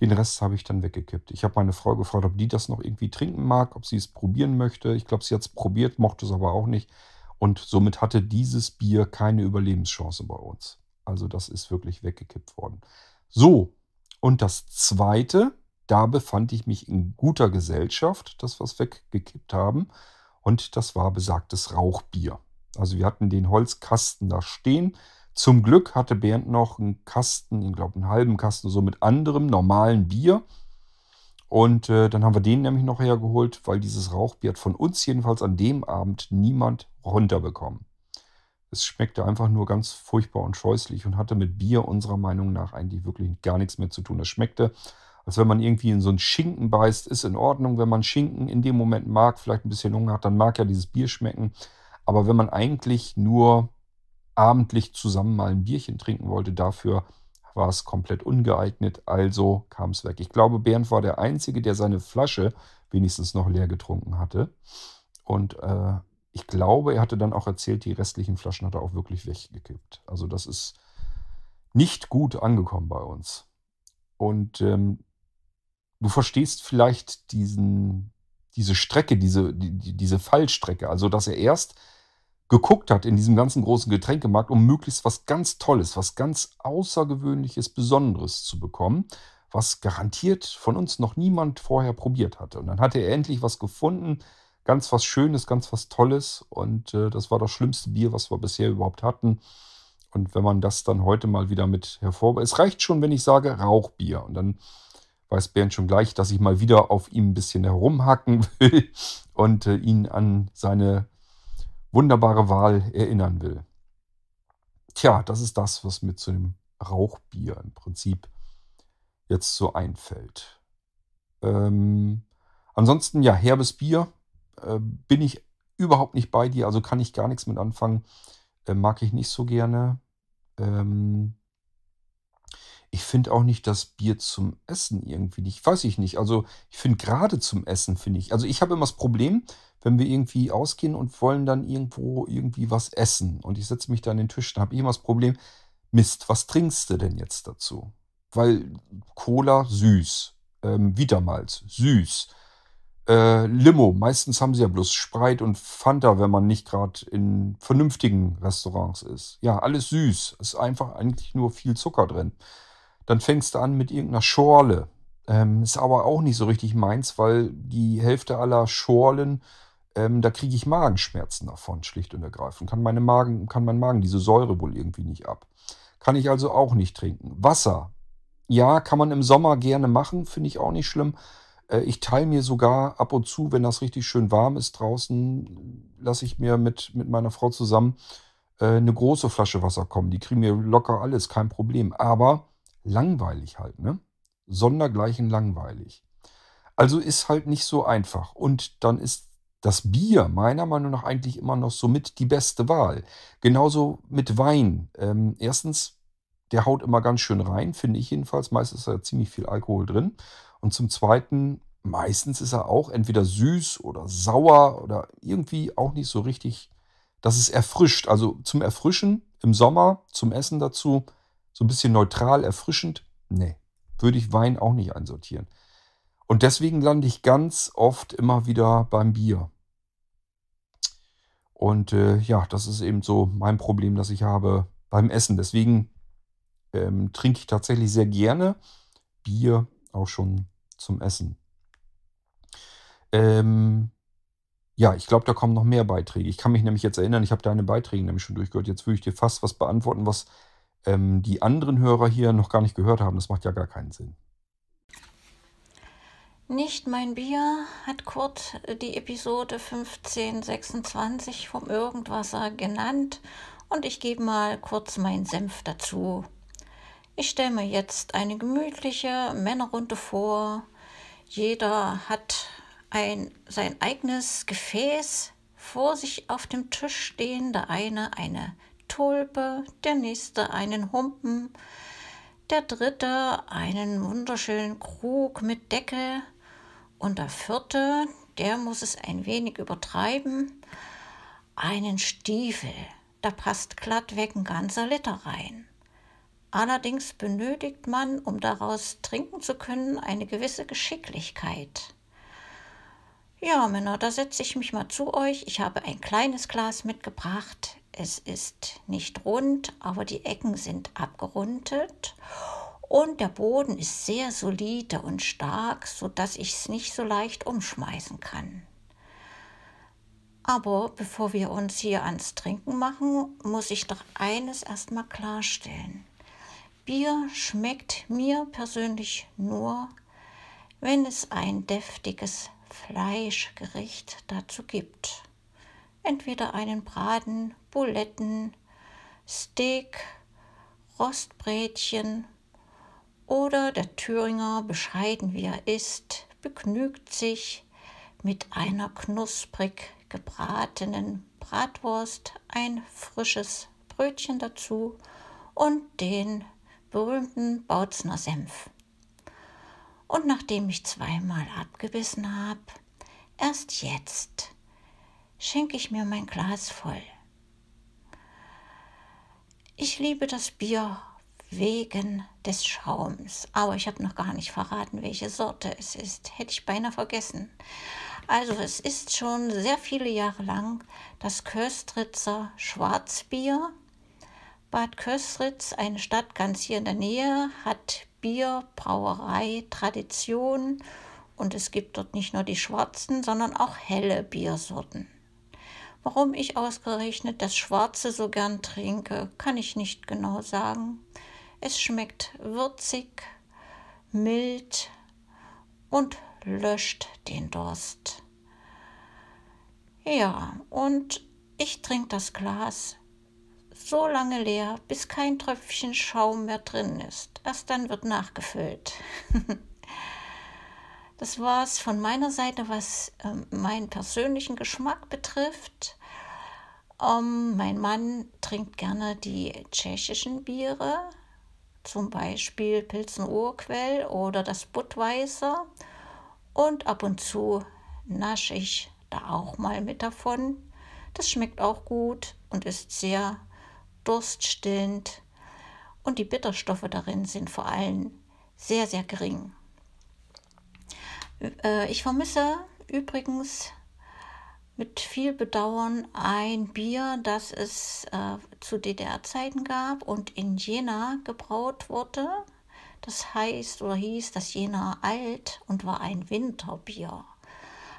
Den Rest habe ich dann weggekippt. Ich habe meine Frau gefragt, ob die das noch irgendwie trinken mag, ob sie es probieren möchte. Ich glaube, sie hat es probiert, mochte es aber auch nicht. Und somit hatte dieses Bier keine Überlebenschance bei uns. Also das ist wirklich weggekippt worden. So, und das Zweite, da befand ich mich in guter Gesellschaft, das was weggekippt haben. Und das war besagtes Rauchbier. Also wir hatten den Holzkasten da stehen. Zum Glück hatte Bernd noch einen Kasten, ich glaube einen halben Kasten, so mit anderem normalen Bier. Und äh, dann haben wir den nämlich noch hergeholt, weil dieses Rauchbier hat von uns jedenfalls an dem Abend niemand runterbekommen. Es schmeckte einfach nur ganz furchtbar und scheußlich und hatte mit Bier unserer Meinung nach eigentlich wirklich gar nichts mehr zu tun. Es schmeckte als wenn man irgendwie in so einen Schinken beißt, ist in Ordnung. Wenn man Schinken in dem Moment mag, vielleicht ein bisschen Hunger hat, dann mag ja dieses Bier schmecken. Aber wenn man eigentlich nur abendlich zusammen mal ein Bierchen trinken wollte, dafür war es komplett ungeeignet, also kam es weg. Ich glaube, Bernd war der Einzige, der seine Flasche wenigstens noch leer getrunken hatte. Und äh, ich glaube, er hatte dann auch erzählt, die restlichen Flaschen hat er auch wirklich weggekippt. Also das ist nicht gut angekommen bei uns. Und ähm, du verstehst vielleicht diesen, diese Strecke, diese, die, diese Fallstrecke. Also, dass er erst geguckt hat in diesem ganzen großen Getränkemarkt, um möglichst was ganz Tolles, was ganz Außergewöhnliches, Besonderes zu bekommen, was garantiert von uns noch niemand vorher probiert hatte. Und dann hatte er endlich was gefunden, ganz was Schönes, ganz was Tolles. Und äh, das war das schlimmste Bier, was wir bisher überhaupt hatten. Und wenn man das dann heute mal wieder mit hervor... Es reicht schon, wenn ich sage Rauchbier. Und dann weiß Bernd schon gleich, dass ich mal wieder auf ihm ein bisschen herumhacken will und äh, ihn an seine wunderbare Wahl erinnern will. Tja, das ist das, was mir zu dem Rauchbier im Prinzip jetzt so einfällt. Ähm, ansonsten, ja, herbes Bier äh, bin ich überhaupt nicht bei dir, also kann ich gar nichts mit anfangen. Äh, mag ich nicht so gerne. Ähm, ich finde auch nicht das Bier zum Essen irgendwie nicht. Weiß ich nicht. Also ich finde gerade zum Essen finde ich. Also ich habe immer das Problem, wenn wir irgendwie ausgehen und wollen dann irgendwo irgendwie was essen und ich setze mich da an den Tisch, dann habe ich immer das Problem, Mist, was trinkst du denn jetzt dazu? Weil Cola süß, ähm, Vitamalz süß, äh, Limo, meistens haben sie ja bloß Spreit und Fanta, wenn man nicht gerade in vernünftigen Restaurants ist. Ja, alles süß, ist einfach eigentlich nur viel Zucker drin. Dann fängst du an mit irgendeiner Schorle. Ähm, ist aber auch nicht so richtig meins, weil die Hälfte aller Schorlen, ähm, da kriege ich Magenschmerzen davon, schlicht und ergreifend. Kann, meine Magen, kann mein Magen diese Säure wohl irgendwie nicht ab. Kann ich also auch nicht trinken. Wasser. Ja, kann man im Sommer gerne machen, finde ich auch nicht schlimm. Äh, ich teile mir sogar ab und zu, wenn das richtig schön warm ist draußen, lasse ich mir mit, mit meiner Frau zusammen äh, eine große Flasche Wasser kommen. Die kriegen mir locker alles, kein Problem. Aber langweilig halt, ne? Sondergleichen langweilig. Also ist halt nicht so einfach. Und dann ist das Bier meiner Meinung nach eigentlich immer noch somit die beste Wahl. Genauso mit Wein. Ähm, erstens, der haut immer ganz schön rein, finde ich jedenfalls. Meistens ist da ziemlich viel Alkohol drin. Und zum Zweiten, meistens ist er auch entweder süß oder sauer oder irgendwie auch nicht so richtig, dass es erfrischt. Also zum Erfrischen im Sommer, zum Essen dazu so ein bisschen neutral, erfrischend, nee, würde ich Wein auch nicht einsortieren. Und deswegen lande ich ganz oft immer wieder beim Bier. Und äh, ja, das ist eben so mein Problem, das ich habe beim Essen. Deswegen ähm, trinke ich tatsächlich sehr gerne Bier auch schon zum Essen. Ähm, ja, ich glaube, da kommen noch mehr Beiträge. Ich kann mich nämlich jetzt erinnern, ich habe deine Beiträge nämlich schon durchgehört. Jetzt würde ich dir fast was beantworten, was ähm, die anderen Hörer hier noch gar nicht gehört haben. Das macht ja gar keinen Sinn. Nicht mein Bier hat Kurt die Episode 1526 vom Irgendwasser genannt und ich gebe mal kurz meinen Senf dazu. Ich stelle mir jetzt eine gemütliche Männerrunde vor. Jeder hat ein, sein eigenes Gefäß vor sich auf dem Tisch stehen. Der eine eine Tulpe, der nächste einen Humpen, der dritte einen wunderschönen Krug mit Deckel und der vierte, der muss es ein wenig übertreiben, einen Stiefel. Da passt glattweg ein ganzer Liter rein. Allerdings benötigt man, um daraus trinken zu können, eine gewisse Geschicklichkeit. Ja, Männer, da setze ich mich mal zu euch. Ich habe ein kleines Glas mitgebracht. Es ist nicht rund, aber die Ecken sind abgerundet und der Boden ist sehr solide und stark, sodass ich es nicht so leicht umschmeißen kann. Aber bevor wir uns hier ans Trinken machen, muss ich doch eines erstmal klarstellen. Bier schmeckt mir persönlich nur, wenn es ein deftiges Fleischgericht dazu gibt. Entweder einen Braten, Buletten, Steak, Rostbrätchen oder der Thüringer, bescheiden wie er ist, begnügt sich mit einer knusprig gebratenen Bratwurst, ein frisches Brötchen dazu und den berühmten Bautzner Senf. Und nachdem ich zweimal abgebissen habe, erst jetzt schenke ich mir mein Glas voll. Ich liebe das Bier wegen des Schaums, aber ich habe noch gar nicht verraten, welche Sorte es ist. Hätte ich beinahe vergessen. Also es ist schon sehr viele Jahre lang das Köstritzer Schwarzbier Bad Köstritz, eine Stadt ganz hier in der Nähe, hat Bier, Brauerei, Tradition und es gibt dort nicht nur die schwarzen, sondern auch helle Biersorten. Warum ich ausgerechnet das Schwarze so gern trinke, kann ich nicht genau sagen. Es schmeckt würzig, mild und löscht den Durst. Ja, und ich trinke das Glas so lange leer, bis kein Tröpfchen Schaum mehr drin ist. Erst dann wird nachgefüllt. das war es von meiner Seite, was ähm, meinen persönlichen Geschmack betrifft. Ähm, mein Mann trinkt gerne die tschechischen Biere, zum Beispiel Pilzen Urquell oder das Budweiser. Und ab und zu nasche ich da auch mal mit davon. Das schmeckt auch gut und ist sehr durststillend und die Bitterstoffe darin sind vor allem sehr, sehr gering. Äh, ich vermisse übrigens mit viel Bedauern ein Bier, das es äh, zu DDR-Zeiten gab und in Jena gebraut wurde. Das heißt oder hieß das Jena Alt und war ein Winterbier.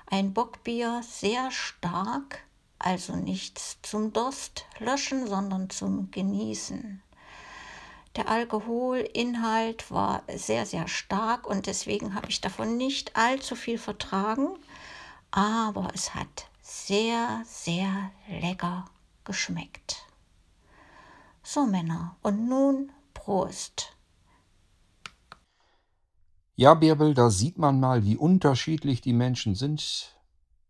Ein Bockbier, sehr stark, also nichts zum Durst löschen, sondern zum Genießen. Der Alkoholinhalt war sehr, sehr stark und deswegen habe ich davon nicht allzu viel vertragen, aber es hat sehr, sehr lecker geschmeckt. So Männer, und nun Prost. Ja, Bärbel, da sieht man mal, wie unterschiedlich die Menschen sind.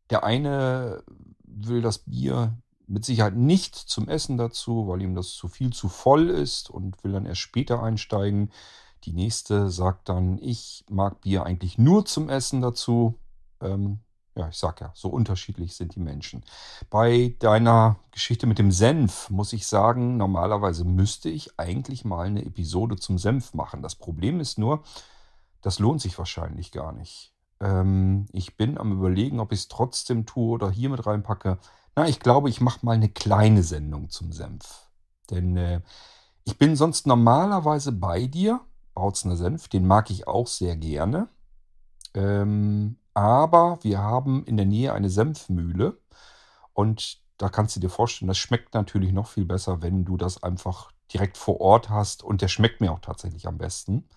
Der eine will das Bier mit Sicherheit nicht zum Essen dazu, weil ihm das zu viel zu voll ist und will dann erst später einsteigen. Die nächste sagt dann, ich mag Bier eigentlich nur zum Essen dazu. Ähm, ja, ich sag ja, so unterschiedlich sind die Menschen. Bei deiner Geschichte mit dem Senf muss ich sagen, normalerweise müsste ich eigentlich mal eine Episode zum Senf machen. Das Problem ist nur, das lohnt sich wahrscheinlich gar nicht. Ähm, ich bin am Überlegen, ob ich es trotzdem tue oder hier mit reinpacke. Na, ich glaube, ich mache mal eine kleine Sendung zum Senf. Denn äh, ich bin sonst normalerweise bei dir, Bautzner Senf. Den mag ich auch sehr gerne. Ähm, aber wir haben in der Nähe eine Senfmühle. Und da kannst du dir vorstellen, das schmeckt natürlich noch viel besser, wenn du das einfach direkt vor Ort hast. Und der schmeckt mir auch tatsächlich am besten.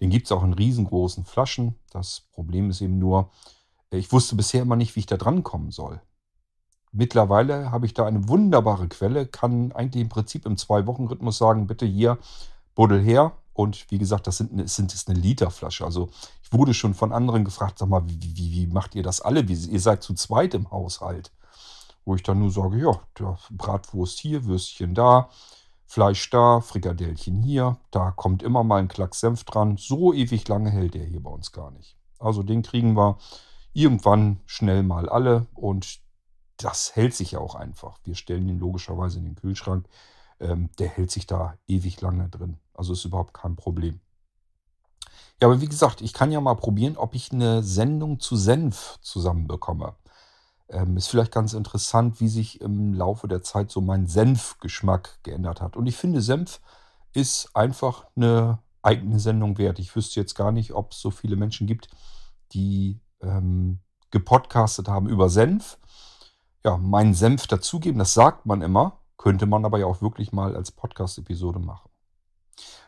Den gibt es auch in riesengroßen Flaschen. Das Problem ist eben nur, ich wusste bisher immer nicht, wie ich da dran kommen soll. Mittlerweile habe ich da eine wunderbare Quelle, kann eigentlich im Prinzip im Zwei-Wochen-Rhythmus sagen, bitte hier, buddel her. Und wie gesagt, das sind, sind, ist eine Literflasche. Also ich wurde schon von anderen gefragt, sag mal, wie, wie, wie macht ihr das alle? Wie, ihr seid zu zweit im Haushalt. Wo ich dann nur sage, ja, Bratwurst hier, Würstchen da, Fleisch da, Frikadellchen hier. Da kommt immer mal ein Klack Senf dran. So ewig lange hält der hier bei uns gar nicht. Also den kriegen wir irgendwann schnell mal alle und das hält sich ja auch einfach. Wir stellen ihn logischerweise in den Kühlschrank. Ähm, der hält sich da ewig lange drin. Also ist überhaupt kein Problem. Ja, aber wie gesagt, ich kann ja mal probieren, ob ich eine Sendung zu Senf zusammenbekomme. Ähm, ist vielleicht ganz interessant, wie sich im Laufe der Zeit so mein Senfgeschmack geändert hat. Und ich finde, Senf ist einfach eine eigene Sendung wert. Ich wüsste jetzt gar nicht, ob es so viele Menschen gibt, die ähm, gepodcastet haben über Senf. Ja, meinen Senf dazugeben, das sagt man immer, könnte man aber ja auch wirklich mal als Podcast-Episode machen.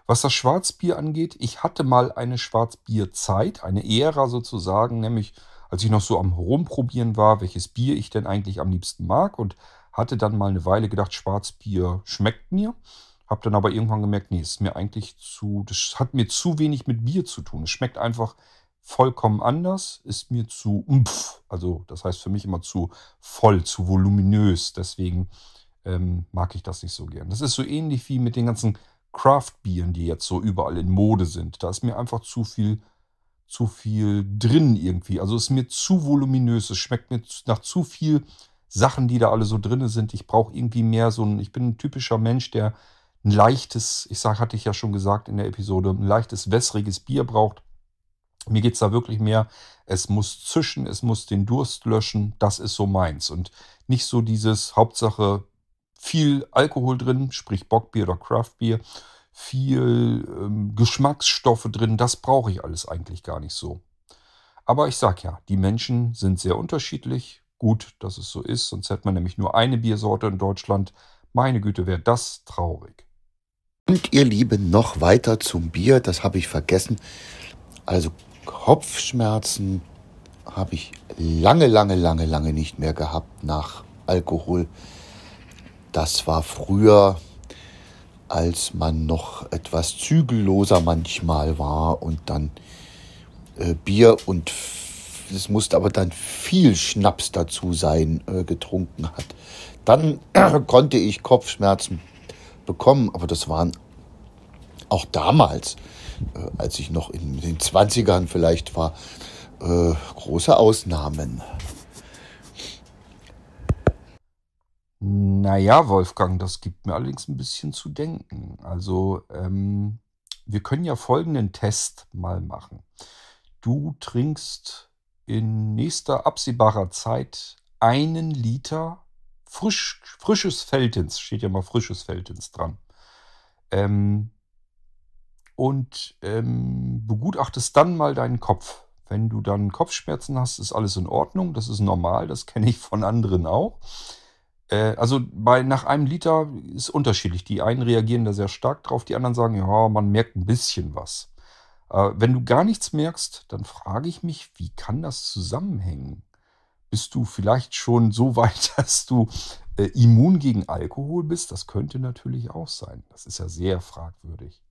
Was das Schwarzbier angeht, ich hatte mal eine Schwarzbierzeit, eine Ära sozusagen, nämlich als ich noch so am Rumprobieren war, welches Bier ich denn eigentlich am liebsten mag und hatte dann mal eine Weile gedacht, Schwarzbier schmeckt mir. Hab dann aber irgendwann gemerkt, nee, ist mir eigentlich zu, das hat mir zu wenig mit Bier zu tun. Es schmeckt einfach vollkommen anders, ist mir zu umpf, also das heißt für mich immer zu voll, zu voluminös. Deswegen ähm, mag ich das nicht so gern. Das ist so ähnlich wie mit den ganzen Craft-Bieren, die jetzt so überall in Mode sind. Da ist mir einfach zu viel, zu viel drin irgendwie. Also ist mir zu voluminös. Es schmeckt mir nach zu viel Sachen, die da alle so drin sind. Ich brauche irgendwie mehr so ein, ich bin ein typischer Mensch, der ein leichtes, ich sag, hatte ich ja schon gesagt in der Episode, ein leichtes, wässriges Bier braucht. Mir geht es da wirklich mehr, es muss zischen, es muss den Durst löschen, das ist so meins. Und nicht so dieses Hauptsache viel Alkohol drin, sprich Bockbier oder Craftbier, viel ähm, Geschmacksstoffe drin, das brauche ich alles eigentlich gar nicht so. Aber ich sag ja, die Menschen sind sehr unterschiedlich. Gut, dass es so ist, sonst hätte man nämlich nur eine Biersorte in Deutschland. Meine Güte, wäre das traurig. Und ihr Lieben, noch weiter zum Bier, das habe ich vergessen. Also Kopfschmerzen habe ich lange, lange, lange, lange nicht mehr gehabt nach Alkohol. Das war früher, als man noch etwas zügelloser manchmal war und dann äh, Bier und es musste aber dann viel Schnaps dazu sein, äh, getrunken hat. Dann äh, konnte ich Kopfschmerzen bekommen, aber das waren auch damals äh, als ich noch in den 20ern vielleicht war, äh, große Ausnahmen. Naja, Wolfgang, das gibt mir allerdings ein bisschen zu denken. Also, ähm, wir können ja folgenden Test mal machen. Du trinkst in nächster absehbarer Zeit einen Liter frisch, frisches Feltins, steht ja mal frisches Feltins dran. Ähm, und ähm, begutachtest dann mal deinen Kopf. Wenn du dann Kopfschmerzen hast, ist alles in Ordnung. Das ist normal, das kenne ich von anderen auch. Äh, also bei, nach einem Liter ist unterschiedlich. Die einen reagieren da sehr stark drauf, die anderen sagen, ja, man merkt ein bisschen was. Äh, wenn du gar nichts merkst, dann frage ich mich, wie kann das zusammenhängen? Bist du vielleicht schon so weit, dass du äh, immun gegen Alkohol bist? Das könnte natürlich auch sein. Das ist ja sehr fragwürdig.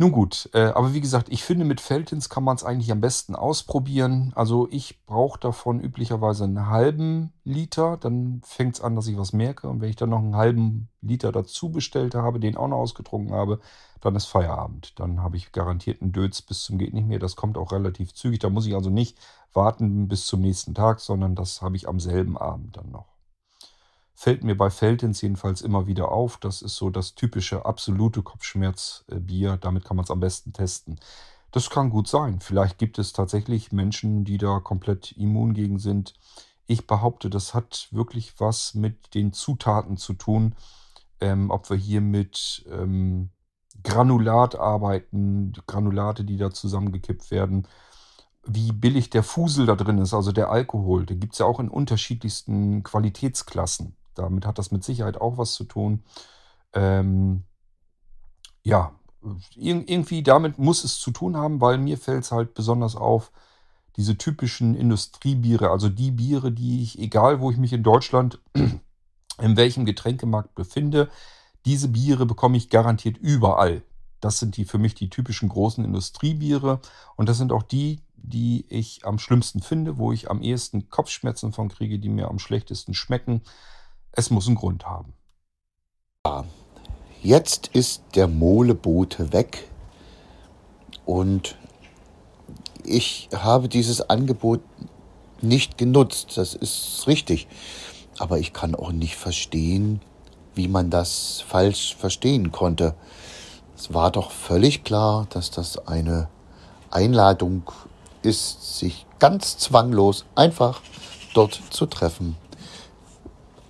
Nun gut, äh, aber wie gesagt, ich finde, mit Feltins kann man es eigentlich am besten ausprobieren. Also ich brauche davon üblicherweise einen halben Liter. Dann fängt es an, dass ich was merke. Und wenn ich dann noch einen halben Liter dazu bestellt habe, den auch noch ausgetrunken habe, dann ist Feierabend. Dann habe ich garantiert einen Dötz bis zum geht nicht mehr. Das kommt auch relativ zügig. Da muss ich also nicht warten bis zum nächsten Tag, sondern das habe ich am selben Abend dann noch fällt mir bei Feltins jedenfalls immer wieder auf. Das ist so das typische absolute Kopfschmerzbier. Damit kann man es am besten testen. Das kann gut sein. Vielleicht gibt es tatsächlich Menschen, die da komplett immun gegen sind. Ich behaupte, das hat wirklich was mit den Zutaten zu tun. Ähm, ob wir hier mit ähm, Granulat arbeiten, Granulate, die da zusammengekippt werden, wie billig der Fusel da drin ist, also der Alkohol. Da gibt es ja auch in unterschiedlichsten Qualitätsklassen. Damit hat das mit Sicherheit auch was zu tun. Ähm, ja, irgendwie damit muss es zu tun haben, weil mir fällt es halt besonders auf, diese typischen Industriebiere, also die Biere, die ich, egal wo ich mich in Deutschland, in welchem Getränkemarkt befinde, diese Biere bekomme ich garantiert überall. Das sind die für mich die typischen großen Industriebiere und das sind auch die, die ich am schlimmsten finde, wo ich am ehesten Kopfschmerzen von kriege, die mir am schlechtesten schmecken. Es muss einen Grund haben. Jetzt ist der Molebote weg und ich habe dieses Angebot nicht genutzt. Das ist richtig. Aber ich kann auch nicht verstehen, wie man das falsch verstehen konnte. Es war doch völlig klar, dass das eine Einladung ist, sich ganz zwanglos einfach dort zu treffen.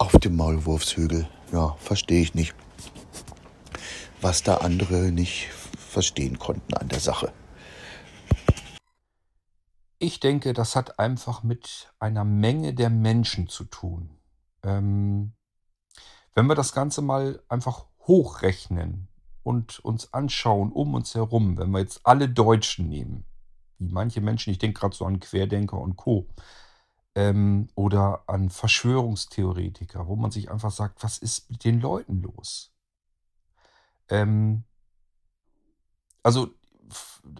Auf dem Maulwurfshügel. Ja, verstehe ich nicht. Was da andere nicht verstehen konnten an der Sache. Ich denke, das hat einfach mit einer Menge der Menschen zu tun. Ähm, wenn wir das Ganze mal einfach hochrechnen und uns anschauen um uns herum, wenn wir jetzt alle Deutschen nehmen, wie manche Menschen, ich denke gerade so an Querdenker und Co. Ähm, oder an Verschwörungstheoretiker, wo man sich einfach sagt, was ist mit den Leuten los? Ähm, also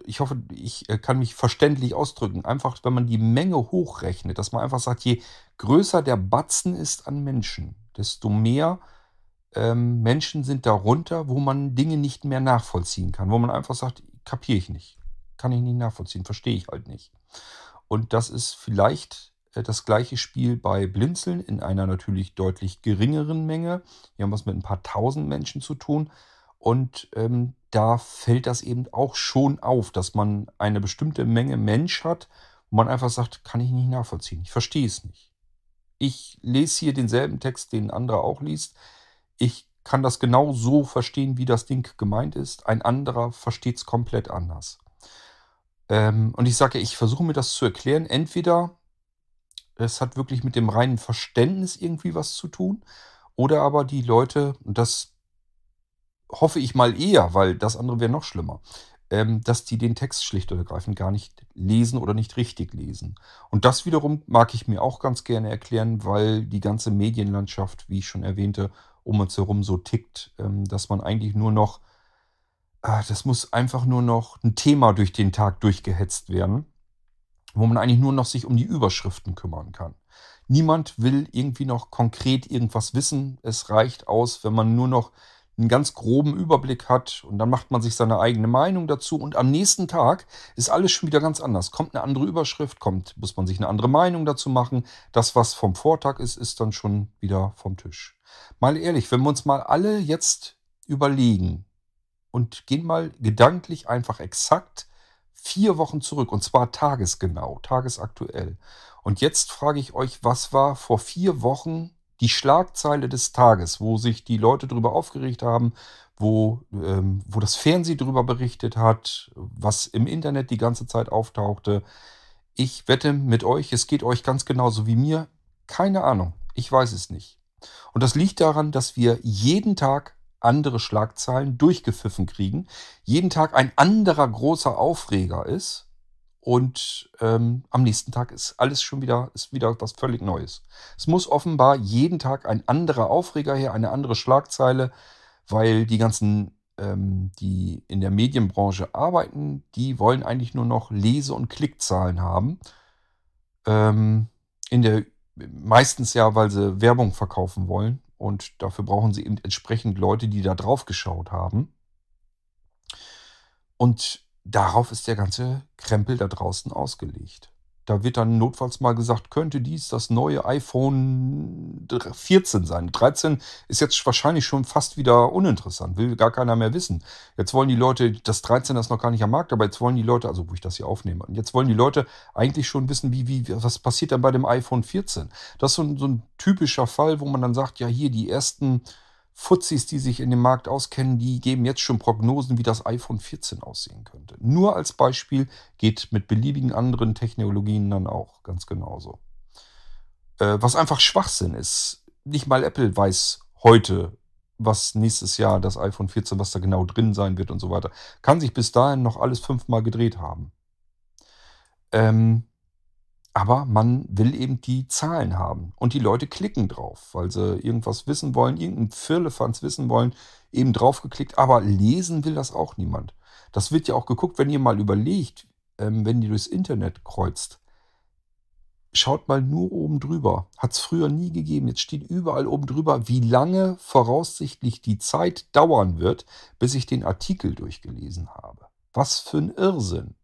ich hoffe, ich äh, kann mich verständlich ausdrücken. Einfach, wenn man die Menge hochrechnet, dass man einfach sagt, je größer der Batzen ist an Menschen, desto mehr ähm, Menschen sind darunter, wo man Dinge nicht mehr nachvollziehen kann, wo man einfach sagt, kapiere ich nicht, kann ich nicht nachvollziehen, verstehe ich halt nicht. Und das ist vielleicht das gleiche Spiel bei Blinzeln in einer natürlich deutlich geringeren Menge. Wir haben was mit ein paar tausend Menschen zu tun. Und ähm, da fällt das eben auch schon auf, dass man eine bestimmte Menge Mensch hat, wo man einfach sagt, kann ich nicht nachvollziehen. Ich verstehe es nicht. Ich lese hier denselben Text, den ein anderer auch liest. Ich kann das genau so verstehen, wie das Ding gemeint ist. Ein anderer versteht es komplett anders. Ähm, und ich sage, ich versuche mir das zu erklären. Entweder es hat wirklich mit dem reinen Verständnis irgendwie was zu tun, oder aber die Leute, und das hoffe ich mal eher, weil das andere wäre noch schlimmer, ähm, dass die den Text schlicht und ergreifend gar nicht lesen oder nicht richtig lesen. Und das wiederum mag ich mir auch ganz gerne erklären, weil die ganze Medienlandschaft, wie ich schon erwähnte, um uns herum so tickt, ähm, dass man eigentlich nur noch, äh, das muss einfach nur noch ein Thema durch den Tag durchgehetzt werden, wo man eigentlich nur noch sich um die Überschriften kümmern kann. Niemand will irgendwie noch konkret irgendwas wissen. Es reicht aus, wenn man nur noch einen ganz groben Überblick hat und dann macht man sich seine eigene Meinung dazu und am nächsten Tag ist alles schon wieder ganz anders. Kommt eine andere Überschrift, kommt, muss man sich eine andere Meinung dazu machen. Das, was vom Vortag ist, ist dann schon wieder vom Tisch. Mal ehrlich, wenn wir uns mal alle jetzt überlegen und gehen mal gedanklich einfach exakt vier Wochen zurück und zwar tagesgenau, tagesaktuell. Und jetzt frage ich euch, was war vor vier Wochen die Schlagzeile des Tages, wo sich die Leute darüber aufgeregt haben, wo, ähm, wo das Fernsehen darüber berichtet hat, was im Internet die ganze Zeit auftauchte. Ich wette mit euch, es geht euch ganz genauso wie mir. Keine Ahnung, ich weiß es nicht. Und das liegt daran, dass wir jeden Tag andere Schlagzeilen durchgepfiffen kriegen, jeden Tag ein anderer großer Aufreger ist und ähm, am nächsten Tag ist alles schon wieder, ist wieder was völlig Neues. Es muss offenbar jeden Tag ein anderer Aufreger her, eine andere Schlagzeile, weil die ganzen, ähm, die in der Medienbranche arbeiten, die wollen eigentlich nur noch Lese- und Klickzahlen haben. Ähm, in der meistens ja, weil sie Werbung verkaufen wollen und dafür brauchen sie eben entsprechend Leute, die da drauf geschaut haben. Und darauf ist der ganze Krempel da draußen ausgelegt. Da wird dann notfalls mal gesagt, könnte dies das neue iPhone 14 sein. 13 ist jetzt wahrscheinlich schon fast wieder uninteressant, will gar keiner mehr wissen. Jetzt wollen die Leute, das 13 ist noch gar nicht am Markt, aber jetzt wollen die Leute, also wo ich das hier aufnehme, jetzt wollen die Leute eigentlich schon wissen, wie, wie, was passiert dann bei dem iPhone 14. Das ist so ein, so ein typischer Fall, wo man dann sagt, ja hier die ersten Fuzis, die sich in dem Markt auskennen, die geben jetzt schon Prognosen, wie das iPhone 14 aussehen könnte. Nur als Beispiel geht mit beliebigen anderen Technologien dann auch ganz genauso. Äh, was einfach Schwachsinn ist. Nicht mal Apple weiß heute, was nächstes Jahr das iPhone 14, was da genau drin sein wird und so weiter. Kann sich bis dahin noch alles fünfmal gedreht haben. Ähm, aber man will eben die Zahlen haben. Und die Leute klicken drauf, weil sie irgendwas wissen wollen, irgendein Firlefanz wissen wollen, eben draufgeklickt. Aber lesen will das auch niemand. Das wird ja auch geguckt, wenn ihr mal überlegt, ähm, wenn ihr durchs Internet kreuzt. Schaut mal nur oben drüber. Hat es früher nie gegeben. Jetzt steht überall oben drüber, wie lange voraussichtlich die Zeit dauern wird, bis ich den Artikel durchgelesen habe. Was für ein Irrsinn.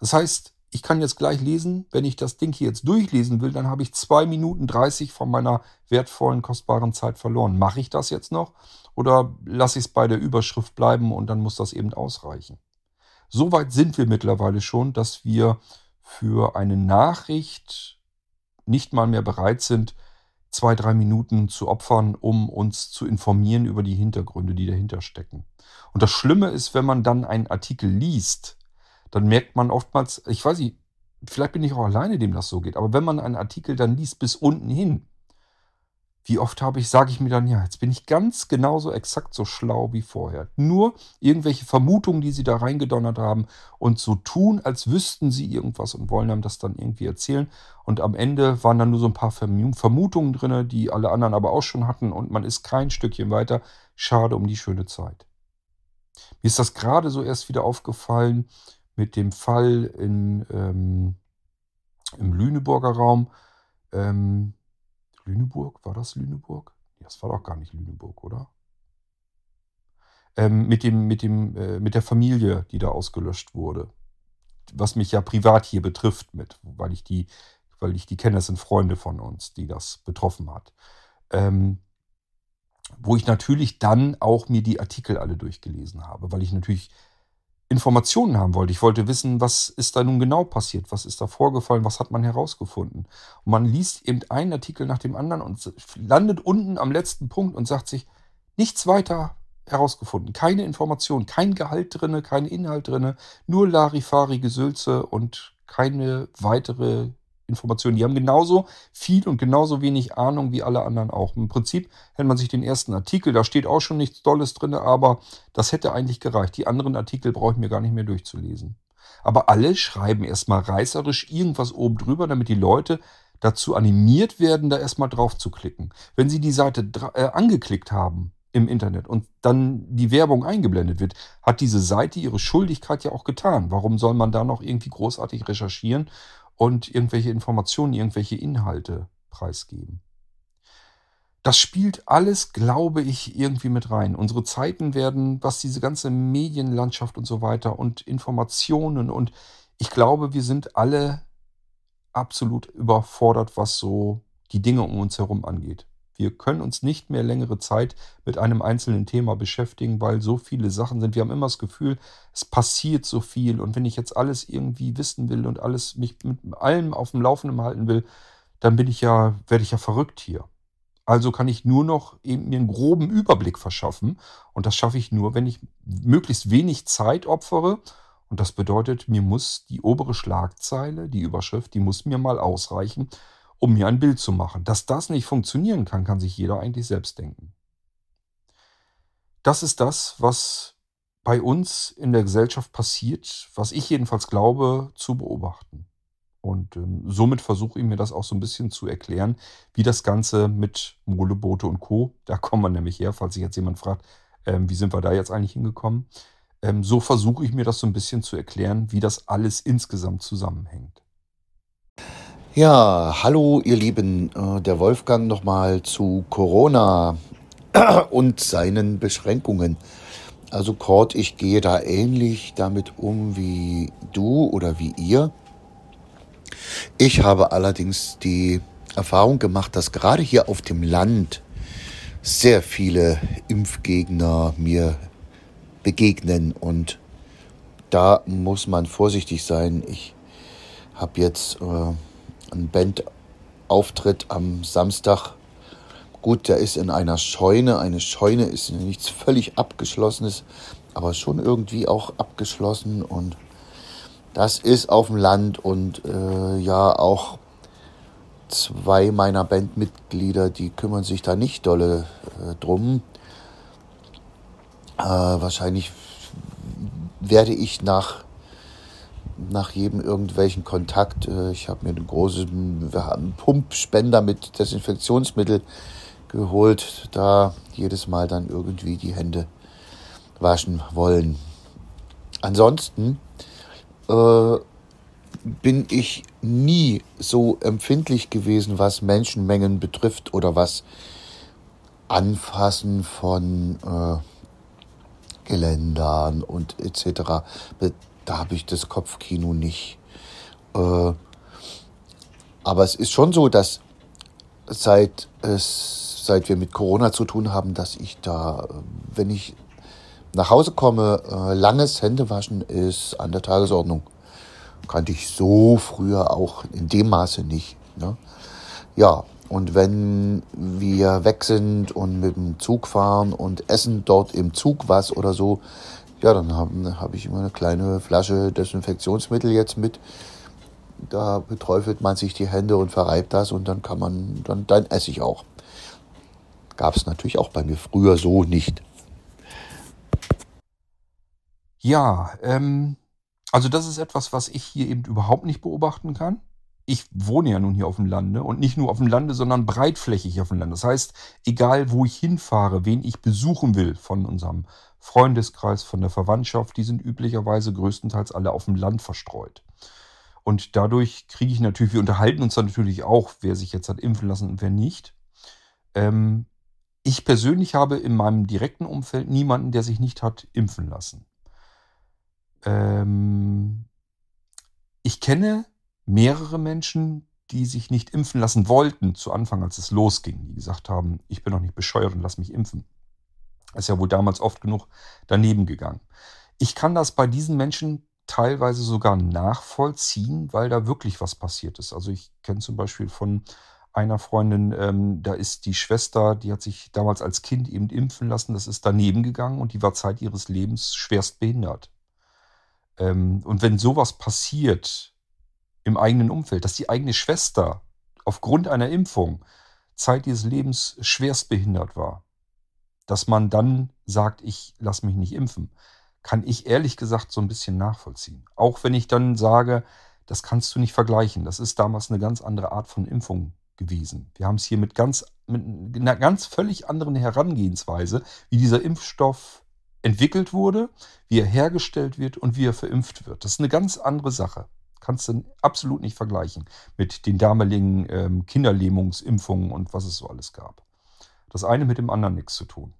Das heißt, ich kann jetzt gleich lesen, wenn ich das Ding hier jetzt durchlesen will, dann habe ich zwei Minuten 30 von meiner wertvollen, kostbaren Zeit verloren. Mache ich das jetzt noch oder lasse ich es bei der Überschrift bleiben und dann muss das eben ausreichen? Soweit sind wir mittlerweile schon, dass wir für eine Nachricht nicht mal mehr bereit sind, zwei, drei Minuten zu opfern, um uns zu informieren über die Hintergründe, die dahinter stecken. Und das Schlimme ist, wenn man dann einen Artikel liest, dann merkt man oftmals, ich weiß nicht, vielleicht bin ich auch alleine, dem das so geht, aber wenn man einen Artikel dann liest bis unten hin, wie oft habe ich, sage ich mir dann, ja, jetzt bin ich ganz genauso exakt so schlau wie vorher. Nur irgendwelche Vermutungen, die sie da reingedonnert haben und so tun, als wüssten sie irgendwas und wollen einem das dann irgendwie erzählen. Und am Ende waren dann nur so ein paar Vermutungen drin, die alle anderen aber auch schon hatten und man ist kein Stückchen weiter. Schade um die schöne Zeit. Mir ist das gerade so erst wieder aufgefallen, mit dem Fall in, ähm, im Lüneburger Raum. Ähm, Lüneburg, war das Lüneburg? Das war doch gar nicht Lüneburg, oder? Ähm, mit, dem, mit, dem, äh, mit der Familie, die da ausgelöscht wurde. Was mich ja privat hier betrifft, mit, weil ich die, weil ich die kenne, das sind Freunde von uns, die das betroffen hat. Ähm, wo ich natürlich dann auch mir die Artikel alle durchgelesen habe, weil ich natürlich Informationen haben wollte. Ich wollte wissen, was ist da nun genau passiert, was ist da vorgefallen, was hat man herausgefunden. Und man liest eben einen Artikel nach dem anderen und landet unten am letzten Punkt und sagt sich, nichts weiter herausgefunden, keine Information, kein Gehalt drinne, kein Inhalt drinne, nur Larifari Gesülze und keine weitere Informationen. Die haben genauso viel und genauso wenig Ahnung wie alle anderen auch. Im Prinzip hätte man sich den ersten Artikel, da steht auch schon nichts Dolles drin, aber das hätte eigentlich gereicht. Die anderen Artikel brauche ich mir gar nicht mehr durchzulesen. Aber alle schreiben erstmal reißerisch irgendwas oben drüber, damit die Leute dazu animiert werden, da erstmal drauf zu klicken. Wenn sie die Seite äh, angeklickt haben im Internet und dann die Werbung eingeblendet wird, hat diese Seite ihre Schuldigkeit ja auch getan. Warum soll man da noch irgendwie großartig recherchieren und irgendwelche Informationen, irgendwelche Inhalte preisgeben. Das spielt alles, glaube ich, irgendwie mit rein. Unsere Zeiten werden, was diese ganze Medienlandschaft und so weiter und Informationen und ich glaube, wir sind alle absolut überfordert, was so die Dinge um uns herum angeht. Wir können uns nicht mehr längere Zeit mit einem einzelnen Thema beschäftigen, weil so viele Sachen sind. Wir haben immer das Gefühl, es passiert so viel. Und wenn ich jetzt alles irgendwie wissen will und alles mich mit allem auf dem Laufenden halten will, dann bin ich ja, werde ich ja verrückt hier. Also kann ich nur noch eben mir einen groben Überblick verschaffen. Und das schaffe ich nur, wenn ich möglichst wenig Zeit opfere. Und das bedeutet, mir muss die obere Schlagzeile, die Überschrift, die muss mir mal ausreichen, um mir ein Bild zu machen. Dass das nicht funktionieren kann, kann sich jeder eigentlich selbst denken. Das ist das, was bei uns in der Gesellschaft passiert, was ich jedenfalls glaube zu beobachten. Und ähm, somit versuche ich mir das auch so ein bisschen zu erklären, wie das Ganze mit Moleboote und Co., da kommt man nämlich her, falls sich jetzt jemand fragt, ähm, wie sind wir da jetzt eigentlich hingekommen. Ähm, so versuche ich mir das so ein bisschen zu erklären, wie das alles insgesamt zusammenhängt. Ja, hallo ihr Lieben, äh, der Wolfgang nochmal zu Corona und seinen Beschränkungen. Also Kurt, ich gehe da ähnlich damit um wie du oder wie ihr. Ich habe allerdings die Erfahrung gemacht, dass gerade hier auf dem Land sehr viele Impfgegner mir begegnen und da muss man vorsichtig sein. Ich habe jetzt äh, ein Bandauftritt am Samstag Gut, der ist in einer Scheune. Eine Scheune ist nichts völlig abgeschlossenes, aber schon irgendwie auch abgeschlossen und das ist auf dem Land und äh, ja auch zwei meiner Bandmitglieder, die kümmern sich da nicht dolle äh, drum. Äh, wahrscheinlich werde ich nach, nach jedem irgendwelchen Kontakt, äh, ich habe mir einen großen Pumpspender mit Desinfektionsmittel geholt, da jedes Mal dann irgendwie die Hände waschen wollen. Ansonsten äh, bin ich nie so empfindlich gewesen, was Menschenmengen betrifft oder was Anfassen von äh, Geländern und etc. Da habe ich das Kopfkino nicht. Äh, aber es ist schon so, dass seit, es, seit wir mit Corona zu tun haben, dass ich da, wenn ich nach Hause komme, äh, langes Händewaschen ist an der Tagesordnung kannte ich so früher auch in dem Maße nicht. Ne? Ja, und wenn wir weg sind und mit dem Zug fahren und essen dort im Zug was oder so, ja, dann habe hab ich immer eine kleine Flasche Desinfektionsmittel jetzt mit. Da beträufelt man sich die Hände und verreibt das und dann kann man, dann, dann esse ich auch. Gab es natürlich auch bei mir früher so nicht. Ja, ähm, also das ist etwas, was ich hier eben überhaupt nicht beobachten kann. Ich wohne ja nun hier auf dem Lande und nicht nur auf dem Lande, sondern breitflächig auf dem Lande. Das heißt, egal wo ich hinfahre, wen ich besuchen will von unserem Freundeskreis, von der Verwandtschaft, die sind üblicherweise größtenteils alle auf dem Land verstreut. Und dadurch kriege ich natürlich, wir unterhalten uns dann natürlich auch, wer sich jetzt hat impfen lassen und wer nicht. Ähm, ich persönlich habe in meinem direkten Umfeld niemanden, der sich nicht hat impfen lassen. Ähm, ich kenne mehrere Menschen, die sich nicht impfen lassen wollten zu Anfang, als es losging, die gesagt haben, ich bin noch nicht bescheuert und lass mich impfen. ist ja wohl damals oft genug daneben gegangen. Ich kann das bei diesen Menschen teilweise sogar nachvollziehen, weil da wirklich was passiert ist. Also ich kenne zum Beispiel von einer Freundin, ähm, da ist die Schwester, die hat sich damals als Kind eben impfen lassen, das ist daneben gegangen und die war Zeit ihres Lebens schwerst behindert. Ähm, und wenn sowas passiert im eigenen Umfeld, dass die eigene Schwester aufgrund einer Impfung Zeit ihres Lebens schwerst behindert war, dass man dann sagt, ich lasse mich nicht impfen, kann ich ehrlich gesagt so ein bisschen nachvollziehen. Auch wenn ich dann sage, das kannst du nicht vergleichen. Das ist damals eine ganz andere Art von Impfung gewesen. Wir haben es hier mit ganz mit einer ganz völlig anderen Herangehensweise, wie dieser Impfstoff entwickelt wurde, wie er hergestellt wird und wie er verimpft wird. Das ist eine ganz andere Sache. Kannst du absolut nicht vergleichen mit den damaligen ähm, Kinderlähmungsimpfungen und was es so alles gab. Das eine mit dem anderen nichts zu tun.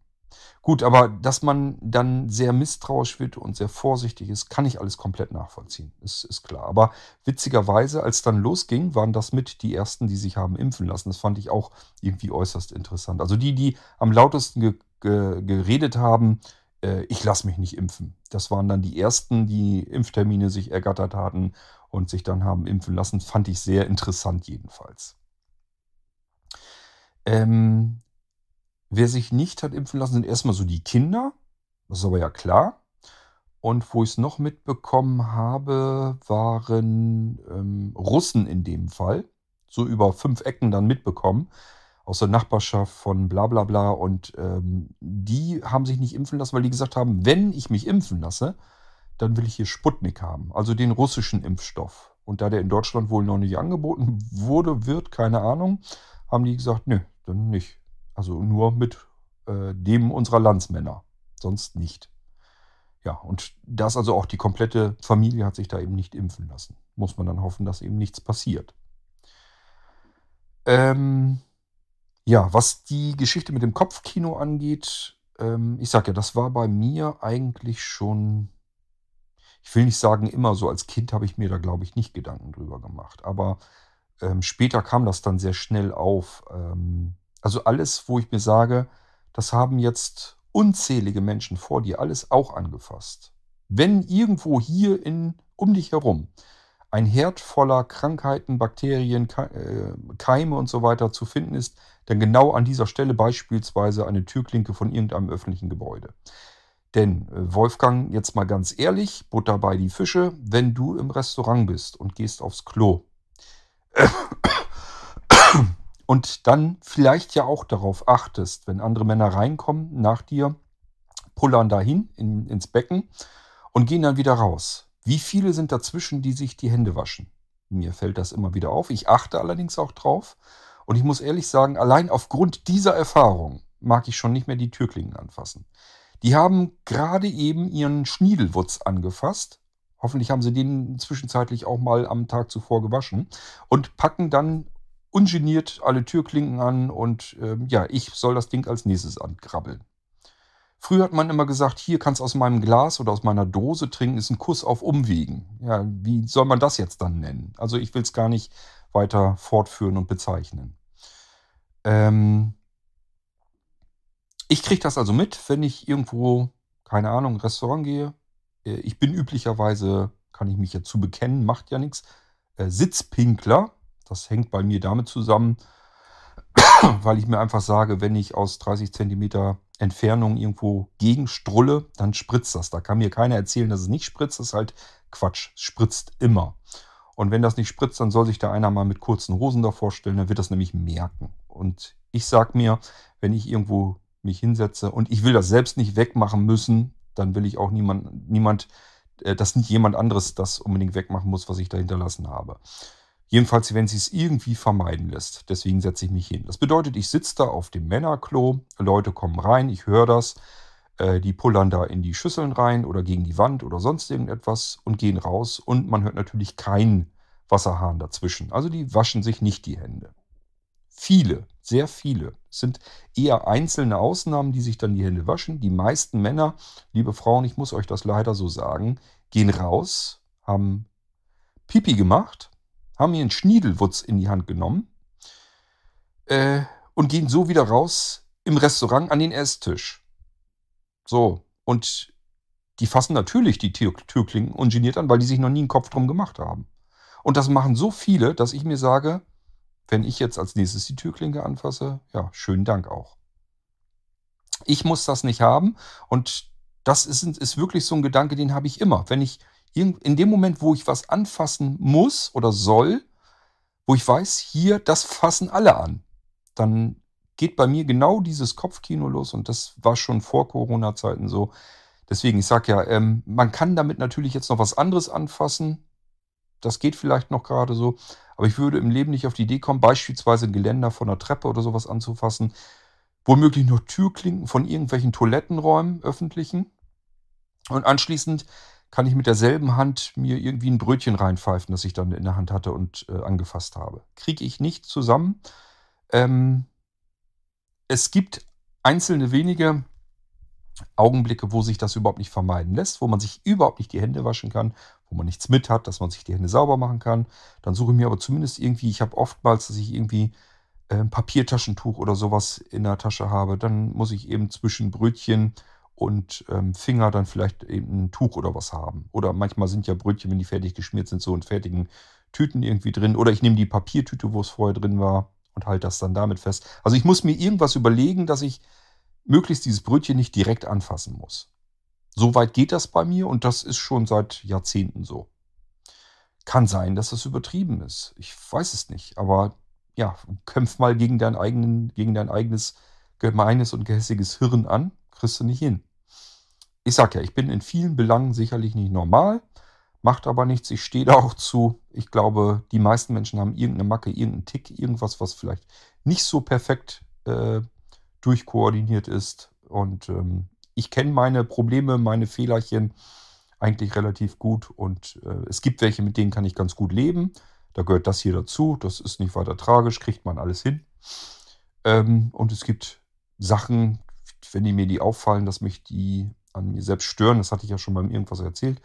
Gut, aber dass man dann sehr misstrauisch wird und sehr vorsichtig ist, kann ich alles komplett nachvollziehen. Ist, ist klar. Aber witzigerweise, als dann losging, waren das mit die ersten, die sich haben impfen lassen. Das fand ich auch irgendwie äußerst interessant. Also die, die am lautesten ge ge geredet haben, äh, ich lasse mich nicht impfen. Das waren dann die ersten, die Impftermine sich ergattert hatten und sich dann haben impfen lassen. Fand ich sehr interessant jedenfalls. Ähm, wer sich nicht hat impfen lassen, sind erstmal so die Kinder. Das ist aber ja klar. Und wo ich es noch mitbekommen habe, waren ähm, Russen in dem Fall. So über fünf Ecken dann mitbekommen aus der Nachbarschaft von bla bla bla. Und ähm, die haben sich nicht impfen lassen, weil die gesagt haben, wenn ich mich impfen lasse, dann will ich hier Sputnik haben, also den russischen Impfstoff. Und da der in Deutschland wohl noch nicht angeboten wurde, wird, keine Ahnung, haben die gesagt, nö, dann nicht. Also nur mit äh, dem unserer Landsmänner, sonst nicht. Ja, und das also auch die komplette Familie hat sich da eben nicht impfen lassen. Muss man dann hoffen, dass eben nichts passiert. Ähm, ja, was die Geschichte mit dem Kopfkino angeht, ähm, ich sag ja, das war bei mir eigentlich schon, ich will nicht sagen immer so, als Kind habe ich mir da, glaube ich, nicht Gedanken drüber gemacht. Aber ähm, später kam das dann sehr schnell auf. Ähm, also alles, wo ich mir sage, das haben jetzt unzählige Menschen vor dir alles auch angefasst. Wenn irgendwo hier in, um dich herum ein Herd voller Krankheiten, Bakterien, äh, Keime und so weiter zu finden ist, dann genau an dieser Stelle beispielsweise eine Türklinke von irgendeinem öffentlichen Gebäude. Denn äh, Wolfgang, jetzt mal ganz ehrlich, Butter bei die Fische, wenn du im Restaurant bist und gehst aufs Klo und dann vielleicht ja auch darauf achtest, wenn andere Männer reinkommen nach dir, pullern dahin in, ins Becken und gehen dann wieder raus. Wie viele sind dazwischen, die sich die Hände waschen? Mir fällt das immer wieder auf. Ich achte allerdings auch drauf. Und ich muss ehrlich sagen, allein aufgrund dieser Erfahrung mag ich schon nicht mehr die Türklingen anfassen. Die haben gerade eben ihren Schniedelwutz angefasst. Hoffentlich haben sie den zwischenzeitlich auch mal am Tag zuvor gewaschen und packen dann ungeniert alle Türklinken an und äh, ja, ich soll das Ding als nächstes ankrabbeln. Früher hat man immer gesagt, hier kannst du aus meinem Glas oder aus meiner Dose trinken, ist ein Kuss auf Umwegen. Ja, wie soll man das jetzt dann nennen? Also ich will es gar nicht weiter fortführen und bezeichnen. Ähm ich kriege das also mit, wenn ich irgendwo, keine Ahnung, Restaurant gehe. Äh, ich bin üblicherweise, kann ich mich ja zu bekennen, macht ja nichts, äh, Sitzpinkler. Das hängt bei mir damit zusammen, weil ich mir einfach sage, wenn ich aus 30 Zentimeter Entfernung irgendwo gegenstrulle, dann spritzt das. Da kann mir keiner erzählen, dass es nicht spritzt. Das ist halt Quatsch. Es spritzt immer. Und wenn das nicht spritzt, dann soll sich da einer mal mit kurzen Hosen davor stellen, dann wird das nämlich merken. Und ich sag mir, wenn ich irgendwo mich hinsetze und ich will das selbst nicht wegmachen müssen, dann will ich auch niemand, niemand, äh, dass nicht jemand anderes das unbedingt wegmachen muss, was ich da hinterlassen habe. Jedenfalls, wenn sie es irgendwie vermeiden lässt. Deswegen setze ich mich hin. Das bedeutet, ich sitze da auf dem Männerklo, Leute kommen rein, ich höre das, äh, die pullern da in die Schüsseln rein oder gegen die Wand oder sonst irgendetwas und gehen raus und man hört natürlich keinen Wasserhahn dazwischen. Also die waschen sich nicht die Hände. Viele, sehr viele. Es sind eher einzelne Ausnahmen, die sich dann die Hände waschen. Die meisten Männer, liebe Frauen, ich muss euch das leider so sagen, gehen raus, haben Pipi gemacht haben ihren Schniedelwutz in die Hand genommen äh, und gehen so wieder raus im Restaurant an den Esstisch. So, und die fassen natürlich die Tür Türklingen ungeniert an, weil die sich noch nie einen Kopf drum gemacht haben. Und das machen so viele, dass ich mir sage, wenn ich jetzt als nächstes die Türklinke anfasse, ja, schönen Dank auch. Ich muss das nicht haben und das ist, ist wirklich so ein Gedanke, den habe ich immer. Wenn ich in dem Moment, wo ich was anfassen muss oder soll, wo ich weiß, hier, das fassen alle an, dann geht bei mir genau dieses Kopfkino los und das war schon vor Corona-Zeiten so. Deswegen, ich sage ja, ähm, man kann damit natürlich jetzt noch was anderes anfassen. Das geht vielleicht noch gerade so. Aber ich würde im Leben nicht auf die Idee kommen, beispielsweise ein Geländer von einer Treppe oder sowas anzufassen. Womöglich nur Türklinken von irgendwelchen Toilettenräumen, öffentlichen. Und anschließend kann ich mit derselben Hand mir irgendwie ein Brötchen reinpfeifen, das ich dann in der Hand hatte und äh, angefasst habe. Kriege ich nicht zusammen. Ähm, es gibt einzelne wenige Augenblicke, wo sich das überhaupt nicht vermeiden lässt, wo man sich überhaupt nicht die Hände waschen kann, wo man nichts mit hat, dass man sich die Hände sauber machen kann. Dann suche ich mir aber zumindest irgendwie, ich habe oftmals, dass ich irgendwie äh, ein Papiertaschentuch oder sowas in der Tasche habe. Dann muss ich eben zwischen Brötchen und ähm, Finger dann vielleicht eben ein Tuch oder was haben. Oder manchmal sind ja Brötchen, wenn die fertig geschmiert sind, so in fertigen Tüten irgendwie drin. Oder ich nehme die Papiertüte, wo es vorher drin war und halte das dann damit fest. Also ich muss mir irgendwas überlegen, dass ich möglichst dieses Brötchen nicht direkt anfassen muss. So weit geht das bei mir und das ist schon seit Jahrzehnten so. Kann sein, dass das übertrieben ist. Ich weiß es nicht. Aber ja, kämpf mal gegen dein, eigenen, gegen dein eigenes gemeines und gehässiges Hirn an. Kriegst du nicht hin ich sag ja, ich bin in vielen Belangen sicherlich nicht normal, macht aber nichts. Ich stehe da auch zu. Ich glaube, die meisten Menschen haben irgendeine Macke, irgendeinen Tick, irgendwas, was vielleicht nicht so perfekt äh, durchkoordiniert ist. Und ähm, ich kenne meine Probleme, meine Fehlerchen eigentlich relativ gut. Und äh, es gibt welche, mit denen kann ich ganz gut leben. Da gehört das hier dazu. Das ist nicht weiter tragisch, kriegt man alles hin. Ähm, und es gibt Sachen, wenn die mir die auffallen, dass mich die an mir selbst stören, das hatte ich ja schon beim irgendwas erzählt,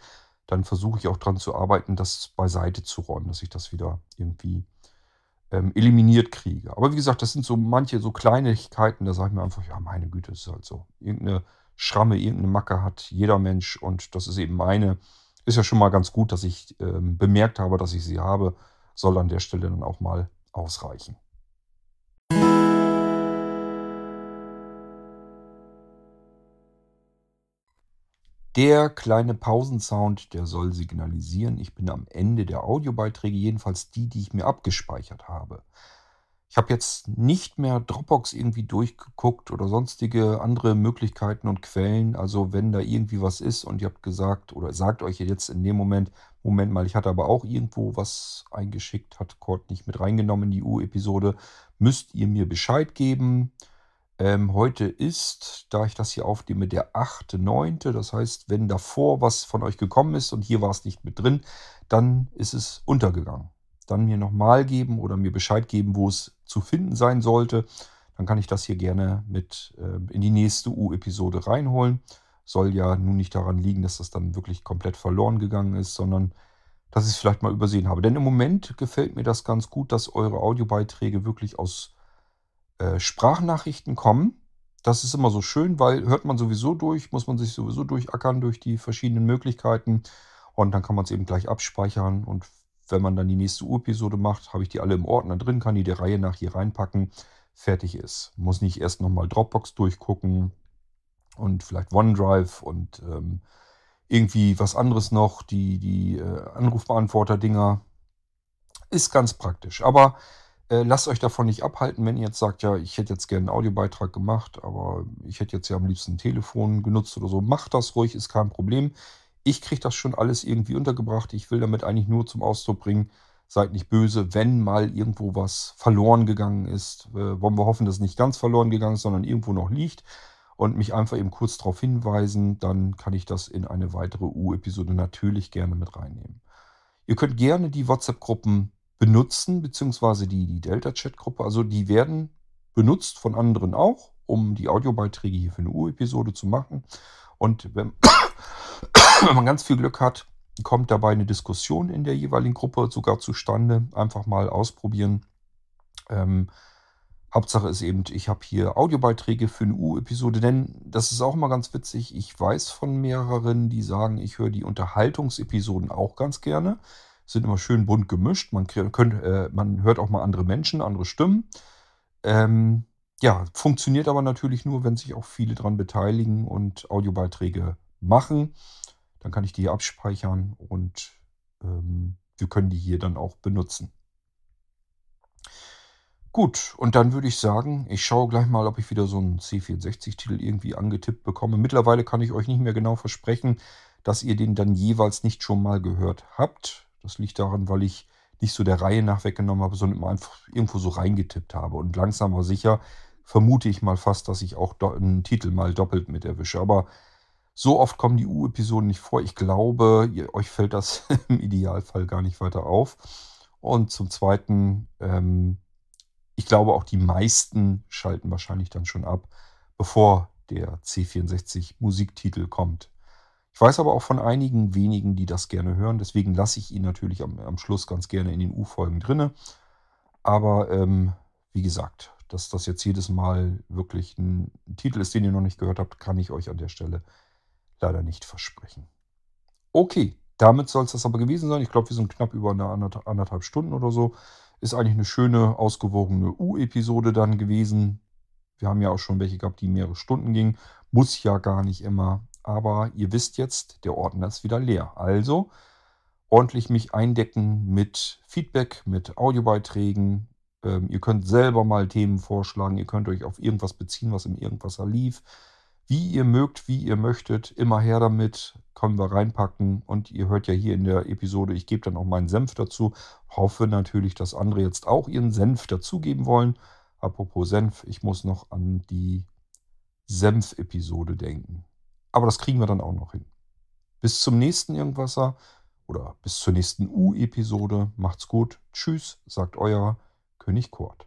dann versuche ich auch daran zu arbeiten, das beiseite zu räumen, dass ich das wieder irgendwie ähm, eliminiert kriege. Aber wie gesagt, das sind so manche so Kleinigkeiten, da sage ich mir einfach, ja, meine Güte, ist halt so. Irgendeine Schramme, irgendeine Macke hat jeder Mensch und das ist eben meine. ist ja schon mal ganz gut, dass ich ähm, bemerkt habe, dass ich sie habe. Soll an der Stelle dann auch mal ausreichen. Der kleine Pausensound, der soll signalisieren, ich bin am Ende der Audiobeiträge, jedenfalls die, die ich mir abgespeichert habe. Ich habe jetzt nicht mehr Dropbox irgendwie durchgeguckt oder sonstige andere Möglichkeiten und Quellen. Also wenn da irgendwie was ist und ihr habt gesagt oder sagt euch jetzt in dem Moment, Moment mal, ich hatte aber auch irgendwo was eingeschickt, hat Cord nicht mit reingenommen in die U-Episode, müsst ihr mir Bescheid geben. Ähm, heute ist, da ich das hier aufnehme, der 8.9. Das heißt, wenn davor was von euch gekommen ist und hier war es nicht mit drin, dann ist es untergegangen. Dann mir nochmal geben oder mir Bescheid geben, wo es zu finden sein sollte. Dann kann ich das hier gerne mit äh, in die nächste U-Episode reinholen. Soll ja nun nicht daran liegen, dass das dann wirklich komplett verloren gegangen ist, sondern dass ich es vielleicht mal übersehen habe. Denn im Moment gefällt mir das ganz gut, dass eure Audiobeiträge wirklich aus äh, Sprachnachrichten kommen. Das ist immer so schön, weil hört man sowieso durch, muss man sich sowieso durchackern durch die verschiedenen Möglichkeiten. Und dann kann man es eben gleich abspeichern. Und wenn man dann die nächste U-Episode macht, habe ich die alle im Ordner drin, kann die der Reihe nach hier reinpacken. Fertig ist. Muss nicht erst nochmal Dropbox durchgucken und vielleicht OneDrive und ähm, irgendwie was anderes noch, die, die äh, Anrufbeantworter-Dinger. Ist ganz praktisch. Aber äh, lasst euch davon nicht abhalten, wenn ihr jetzt sagt, ja, ich hätte jetzt gerne einen Audiobeitrag gemacht, aber ich hätte jetzt ja am liebsten ein Telefon genutzt oder so. Macht das ruhig, ist kein Problem. Ich kriege das schon alles irgendwie untergebracht. Ich will damit eigentlich nur zum Ausdruck bringen, seid nicht böse, wenn mal irgendwo was verloren gegangen ist. Äh, wollen wir hoffen, dass es nicht ganz verloren gegangen ist, sondern irgendwo noch liegt und mich einfach eben kurz darauf hinweisen, dann kann ich das in eine weitere U-Episode natürlich gerne mit reinnehmen. Ihr könnt gerne die WhatsApp-Gruppen benutzen, beziehungsweise die, die Delta-Chat-Gruppe. Also die werden benutzt von anderen auch, um die Audiobeiträge hier für eine U-Episode zu machen. Und wenn, wenn man ganz viel Glück hat, kommt dabei eine Diskussion in der jeweiligen Gruppe sogar zustande. Einfach mal ausprobieren. Ähm, Hauptsache ist eben, ich habe hier Audiobeiträge für eine U-Episode, denn das ist auch immer ganz witzig. Ich weiß von mehreren, die sagen, ich höre die Unterhaltungsepisoden auch ganz gerne sind immer schön bunt gemischt. Man, könnt, äh, man hört auch mal andere Menschen, andere Stimmen. Ähm, ja, funktioniert aber natürlich nur, wenn sich auch viele daran beteiligen und Audiobeiträge machen. Dann kann ich die hier abspeichern und ähm, wir können die hier dann auch benutzen. Gut, und dann würde ich sagen, ich schaue gleich mal, ob ich wieder so einen C64-Titel irgendwie angetippt bekomme. Mittlerweile kann ich euch nicht mehr genau versprechen, dass ihr den dann jeweils nicht schon mal gehört habt. Das liegt daran, weil ich nicht so der Reihe nach weggenommen habe, sondern einfach irgendwo so reingetippt habe. Und langsam aber sicher vermute ich mal fast, dass ich auch einen Titel mal doppelt mit erwische. Aber so oft kommen die U-Episoden nicht vor. Ich glaube, ihr, euch fällt das im Idealfall gar nicht weiter auf. Und zum Zweiten, ähm, ich glaube auch die meisten schalten wahrscheinlich dann schon ab, bevor der C64 Musiktitel kommt. Ich weiß aber auch von einigen wenigen, die das gerne hören. Deswegen lasse ich ihn natürlich am, am Schluss ganz gerne in den U-Folgen drinne. Aber ähm, wie gesagt, dass das jetzt jedes Mal wirklich ein Titel ist, den ihr noch nicht gehört habt, kann ich euch an der Stelle leider nicht versprechen. Okay, damit soll es das aber gewesen sein. Ich glaube, wir sind knapp über eine anderthalb Stunden oder so. Ist eigentlich eine schöne, ausgewogene U-Episode dann gewesen. Wir haben ja auch schon welche gehabt, die mehrere Stunden gingen. Muss ja gar nicht immer aber ihr wisst jetzt, der Ordner ist wieder leer. Also ordentlich mich eindecken mit Feedback, mit Audiobeiträgen. Ähm, ihr könnt selber mal Themen vorschlagen, ihr könnt euch auf irgendwas beziehen, was im Irgendwasser lief. Wie ihr mögt, wie ihr möchtet, immer her damit, können wir reinpacken. Und ihr hört ja hier in der Episode, ich gebe dann auch meinen Senf dazu. Hoffe natürlich, dass andere jetzt auch ihren Senf dazugeben wollen. Apropos Senf, ich muss noch an die Senf-Episode denken. Aber das kriegen wir dann auch noch hin. Bis zum nächsten Irgendwasser oder bis zur nächsten U-Episode. Macht's gut. Tschüss, sagt euer König Kurt.